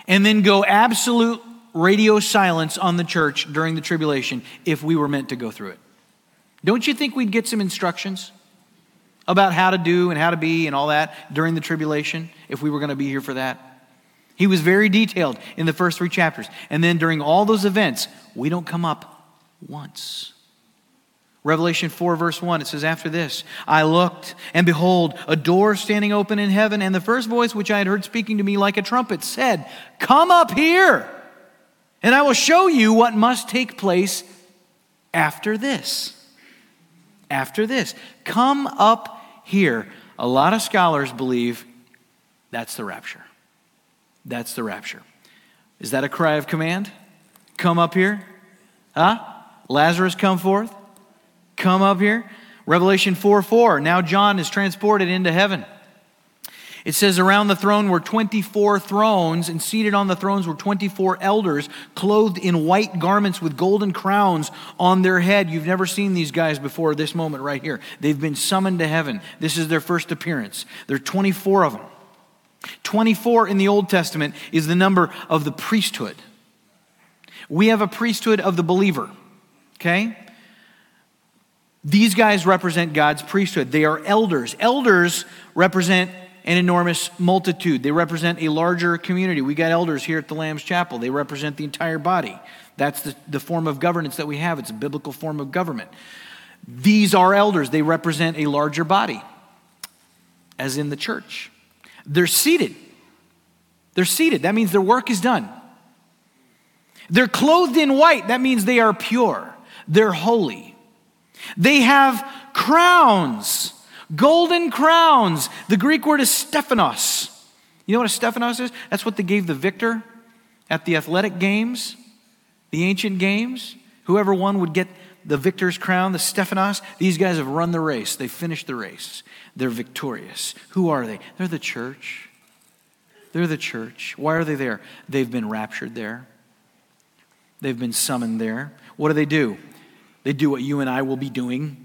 and then go absolute radio silence on the church during the tribulation if we were meant to go through it. Don't you think we'd get some instructions about how to do and how to be and all that during the tribulation if we were going to be here for that? He was very detailed in the first three chapters. And then during all those events, we don't come up once. Revelation 4, verse 1, it says, After this, I looked, and behold, a door standing open in heaven, and the first voice which I had heard speaking to me like a trumpet said, Come up here, and I will show you what must take place after this. After this. Come up here. A lot of scholars believe that's the rapture. That's the rapture. Is that a cry of command? Come up here? Huh? Lazarus, come forth? come up here? Revelation 4 4. Now John is transported into heaven. It says, Around the throne were 24 thrones, and seated on the thrones were 24 elders, clothed in white garments with golden crowns on their head. You've never seen these guys before this moment right here. They've been summoned to heaven. This is their first appearance. There are 24 of them. 24 in the Old Testament is the number of the priesthood. We have a priesthood of the believer, okay? These guys represent God's priesthood. They are elders. Elders represent an enormous multitude. They represent a larger community. We got elders here at the Lamb's Chapel. They represent the entire body. That's the, the form of governance that we have. It's a biblical form of government. These are elders. They represent a larger body, as in the church. They're seated. They're seated. That means their work is done. They're clothed in white. That means they are pure. They're holy. They have crowns, golden crowns. The Greek word is Stephanos. You know what a Stephanos is? That's what they gave the victor at the athletic games, the ancient games. Whoever won would get the victor's crown, the Stephanos. These guys have run the race, they finished the race. They're victorious. Who are they? They're the church. They're the church. Why are they there? They've been raptured there. They've been summoned there. What do they do? They do what you and I will be doing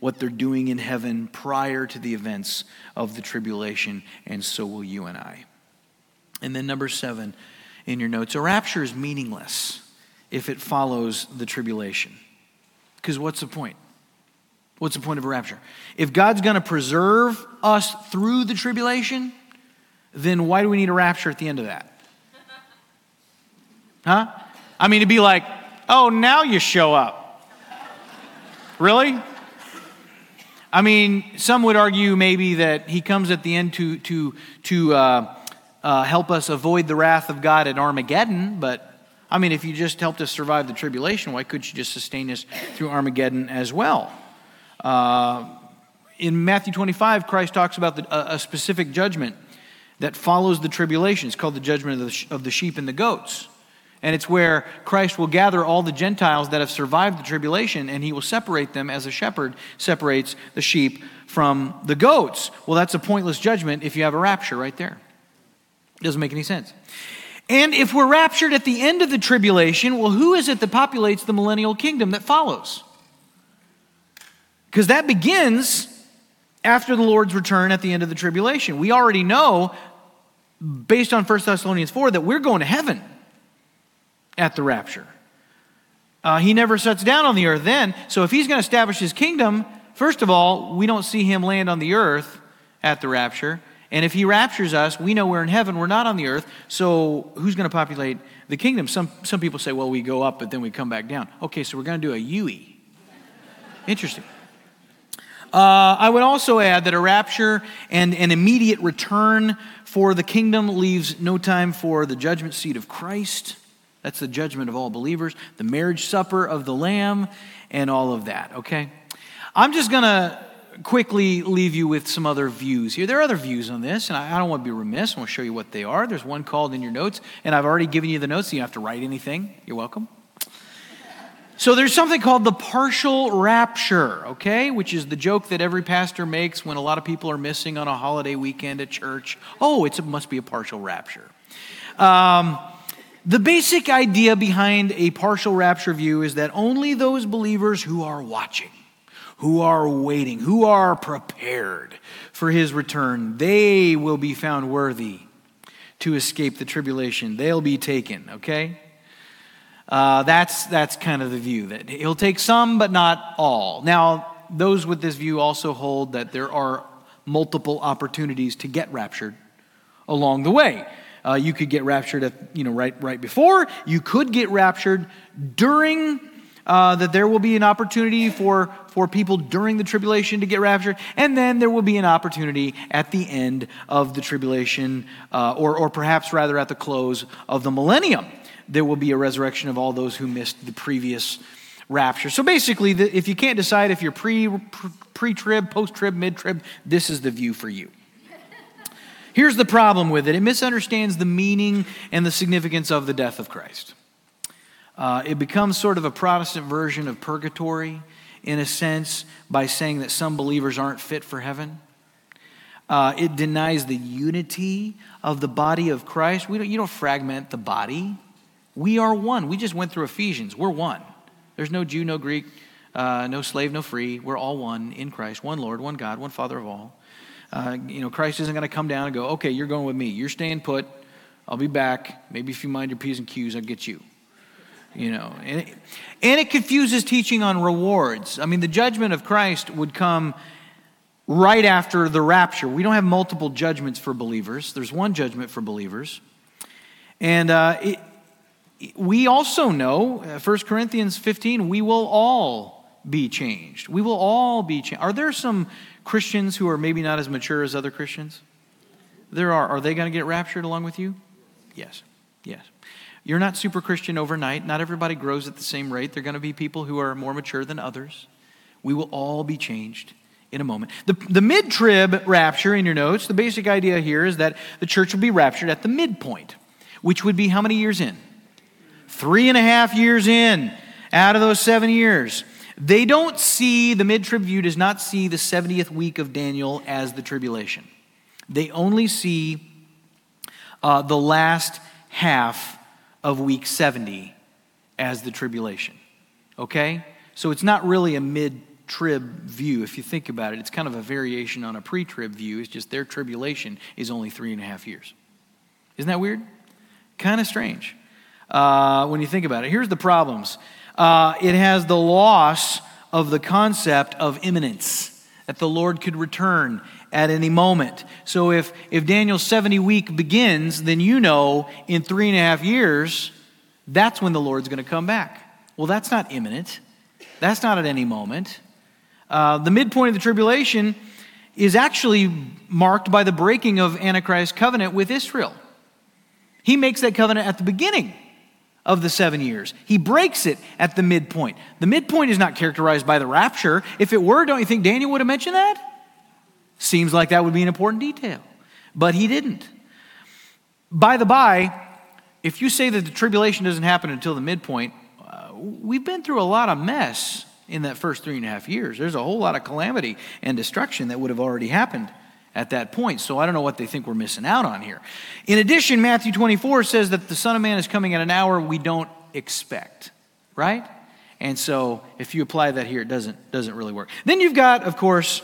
what they're doing in heaven prior to the events of the tribulation, and so will you and I. And then, number seven in your notes a rapture is meaningless if it follows the tribulation. Because what's the point? What's the point of a rapture? If God's going to preserve us through the tribulation, then why do we need a rapture at the end of that? (laughs) Huh? I mean, to be like, oh, now you show up. Really? I mean, some would argue maybe that he comes at the end to, to, to uh, uh, help us avoid the wrath of God at Armageddon, but I mean, if you just helped us survive the tribulation, why couldn't you just sustain us through Armageddon as well? Uh, in Matthew 25, Christ talks about the, a, specific judgment that follows the tribulation. It's called the judgment of the, of the sheep and the goats. And it's where Christ will gather all the Gentiles that have survived the tribulation and he will separate them as a shepherd separates the sheep from the goats. Well, that's a pointless judgment if you have a rapture right there. It doesn't make any sense. And if we're raptured at the end of the tribulation, well, who is it that populates the millennial kingdom that follows? Because that begins after the Lord's return at the end of the tribulation. We already know, based on 1 Thessalonians 4, that we're going to heaven at the rapture. Uh, he never sets down on the earth then. So if he's going to establish his kingdom, first of all, we don't see him land on the earth at the rapture. And if he raptures us, we know we're in heaven, we're not on the earth. So who's going to populate the kingdom? Some, some people say, well, we go up, but then we come back down. Okay, so we're going to do a UE. Interesting. Uh, I would also add that a rapture and an immediate return for the kingdom leaves no time for the judgment seat of Christ. That's the judgment of all believers, the marriage supper of the Lamb, and all of that, okay? I'm just going to quickly leave you with some other views here. There are other views on this, and I don't want to be remiss. I want to show you what they are. There's one called in your notes, and I've already given you the notes, so you don't have to write anything. You're welcome. So there's something called the partial rapture, okay, which is the joke that every pastor makes when a lot of people are missing on a holiday weekend at church. Oh, it must be a partial rapture. Um, the basic idea behind a partial rapture view is that only those believers who are watching, who are waiting, who are prepared for his return, they will be found worthy to escape the tribulation. They'll be taken, okay? Uh, that's, that's kind of the view that he'll take some, but not all. Now, those with this view also hold that there are multiple opportunities to get raptured along the way. Uh, you could get raptured at, you know, right, right before. You could get raptured during, uh, that there will be an opportunity for, for people during the tribulation to get raptured. And then there will be an opportunity at the end of the tribulation, uh, or, or perhaps rather at the close of the millennium there will be a resurrection of all those who missed the previous rapture. So basically, if you can't decide if you're pre pre trib, post trib, mid trib, this is the view for you. Here's the problem with it it misunderstands the meaning and the significance of the death of Christ. Uh, it becomes sort of a Protestant version of purgatory, in a sense, by saying that some believers aren't fit for heaven. Uh, it denies the unity of the body of Christ. We don't, you don't fragment the body. We are one. We just went through Ephesians. We're one. There's no Jew, no Greek, uh, no slave, no free. We're all one in Christ. One Lord, one God, one Father of all. Uh, you know, Christ isn't going to come down and go, okay, you're going with me. You're staying put. I'll be back. Maybe if you mind your P's and Q's, I'll get you. You know, and it, and it confuses teaching on rewards. I mean, the judgment of Christ would come right after the rapture. We don't have multiple judgments for believers, there's one judgment for believers. And uh, it, we also know, 1 uh, Corinthians 15, we will all be changed. We will all be changed. Are there some Christians who are maybe not as mature as other Christians? There are. Are they going to get raptured along with you? Yes. Yes. You're not super Christian overnight. Not everybody grows at the same rate. There are going to be people who are more mature than others. We will all be changed in a moment. The, the mid trib rapture in your notes, the basic idea here is that the church will be raptured at the midpoint, which would be how many years in? Three and a half years in out of those seven years. They don't see, the mid trib view does not see the 70th week of Daniel as the tribulation. They only see uh, the last half of week 70 as the tribulation. Okay? So it's not really a mid trib view. If you think about it, it's kind of a variation on a pre trib view. It's just their tribulation is only three and a half years. Isn't that weird? Kind of strange uh, when you think about it. Here's the problems uh, it has the loss of the concept of imminence, that the Lord could return at any moment. So if, if Daniel's 70 week begins, then you know in three and a half years, that's when the Lord's going to come back. Well, that's not imminent, that's not at any moment. Uh, the midpoint of the tribulation is actually marked by the breaking of Antichrist's covenant with Israel. He makes that covenant at the beginning of the seven years. He breaks it at the midpoint. The midpoint is not characterized by the rapture. If it were, don't you think Daniel would have mentioned that? Seems like that would be an important detail. But he didn't. by the by, if you say that the tribulation doesn't happen until the midpoint, uh, we've been through a lot of mess in that first three and a half years. There's a whole lot of calamity and destruction that would have already happened at that point. So I don't know what they think we're missing out on here. In addition, Matthew 24 says that the Son of Man is coming at an hour we don't expect, right? And so if you apply that here, it doesn't, doesn't really work. Then you've got, of course,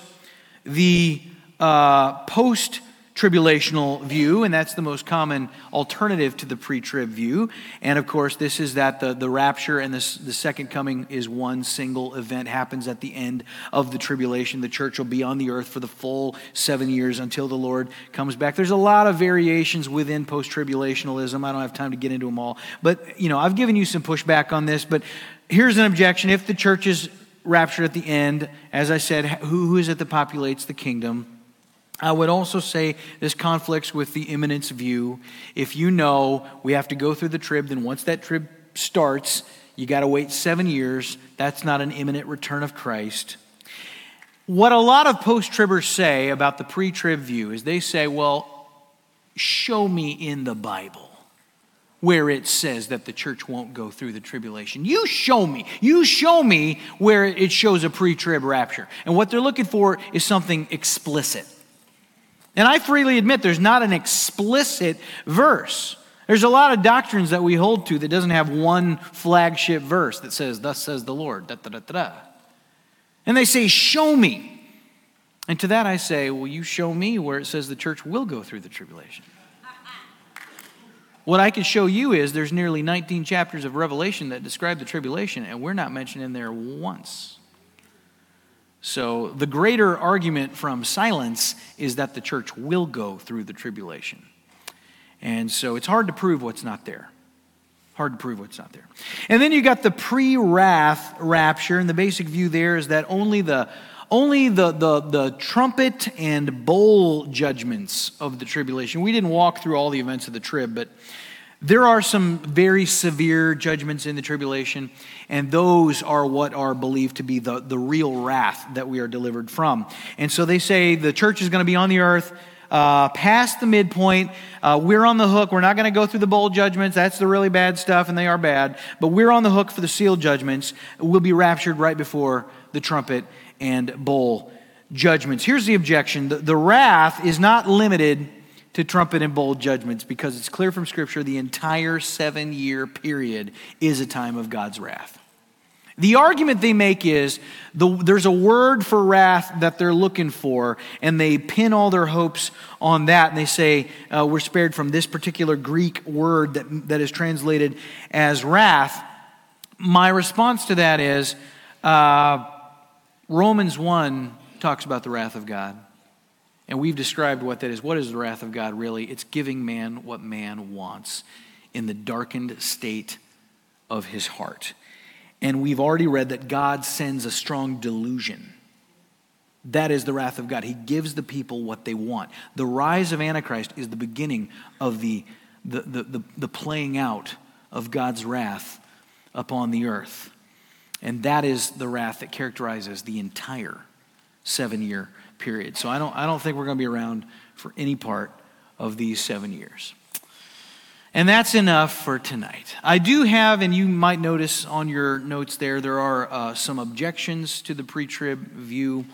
the uh, post tribulational view, and that's the most common alternative to the pre trib view. And of course, this is that the, the rapture and this, the second coming is one single event, happens at the end of the tribulation. The church will be on the earth for the full seven years until the Lord comes back. There's a lot of variations within post tribulationalism. I don't have time to get into them all. But, you know, I've given you some pushback on this, but here's an objection. If the church is raptured at the end, as I said, who, who is it that populates the kingdom? I would also say this conflicts with the imminence view. If you know we have to go through the trib, then once that trib starts, you got to wait seven years. That's not an imminent return of Christ. What a lot of post tribbers say about the pre trib view is they say, well, show me in the Bible where it says that the church won't go through the tribulation. You show me. You show me where it shows a pre trib rapture. And what they're looking for is something explicit. And I freely admit there's not an explicit verse. There's a lot of doctrines that we hold to that doesn't have one flagship verse that says, Thus says the Lord. Da, da, da, da. And they say, Show me. And to that I say, Will you show me where it says the church will go through the tribulation. What I can show you is there's nearly 19 chapters of Revelation that describe the tribulation, and we're not mentioned in there once. So, the greater argument from silence is that the church will go through the tribulation. And so, it's hard to prove what's not there. Hard to prove what's not there. And then you got the pre wrath rapture, and the basic view there is that only the only the, the, the trumpet and bowl judgments of the tribulation. We didn't walk through all the events of the trib, but there are some very severe judgments in the tribulation, and those are what are believed to be the, the real wrath that we are delivered from. And so they say the church is going to be on the earth uh, past the midpoint. Uh, we're on the hook. We're not going to go through the bowl judgments. That's the really bad stuff, and they are bad. But we're on the hook for the seal judgments. We'll be raptured right before the trumpet and bowl judgments. Here's the objection the, the wrath is not limited to trumpet and bowl judgments because it's clear from Scripture the entire seven year period is a time of God's wrath. The argument they make is the, there's a word for wrath that they're looking for, and they pin all their hopes on that. And they say, uh, We're spared from this particular Greek word that, that is translated as wrath. My response to that is uh, Romans 1 talks about the wrath of God. And we've described what that is. What is the wrath of God really? It's giving man what man wants in the darkened state of his heart. And we've already read that God sends a strong delusion. That is the wrath of God. He gives the people what they want. The rise of Antichrist is the beginning of the, the, the, the, the playing out of God's wrath upon the earth. And that is the wrath that characterizes the entire seven year period. So I don't, I don't think we're going to be around for any part of these seven years. And that's enough for tonight. I do have, and you might notice on your notes there, there are uh, some objections to the pre trib view.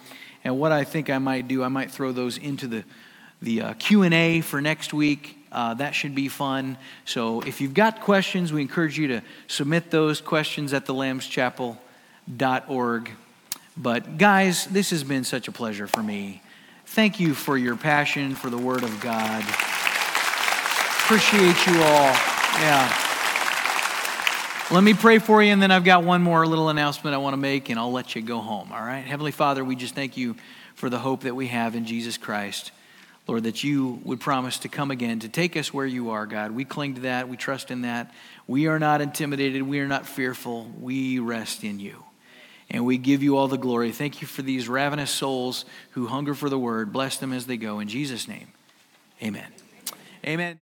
And what I think I might do, I might throw those into the, the uh, Q&A for next week. Uh, that should be fun. So if you've got questions, we encourage you to submit those questions at thelambschapel.org. But guys, this has been such a pleasure for me. Thank you for your passion for the Word of God. Appreciate you all. Yeah. Let me pray for you, and then I've got one more little announcement I want to make, and I'll let you go home. All right? Heavenly Father, we just thank you for the hope that we have in Jesus Christ. Lord, that you would promise to come again, to take us where you are, God. We cling to that. We trust in that. We are not intimidated. We are not fearful. We rest in you. And we give you all the glory. Thank you for these ravenous souls who hunger for the word. Bless them as they go. In Jesus' name, amen. Amen.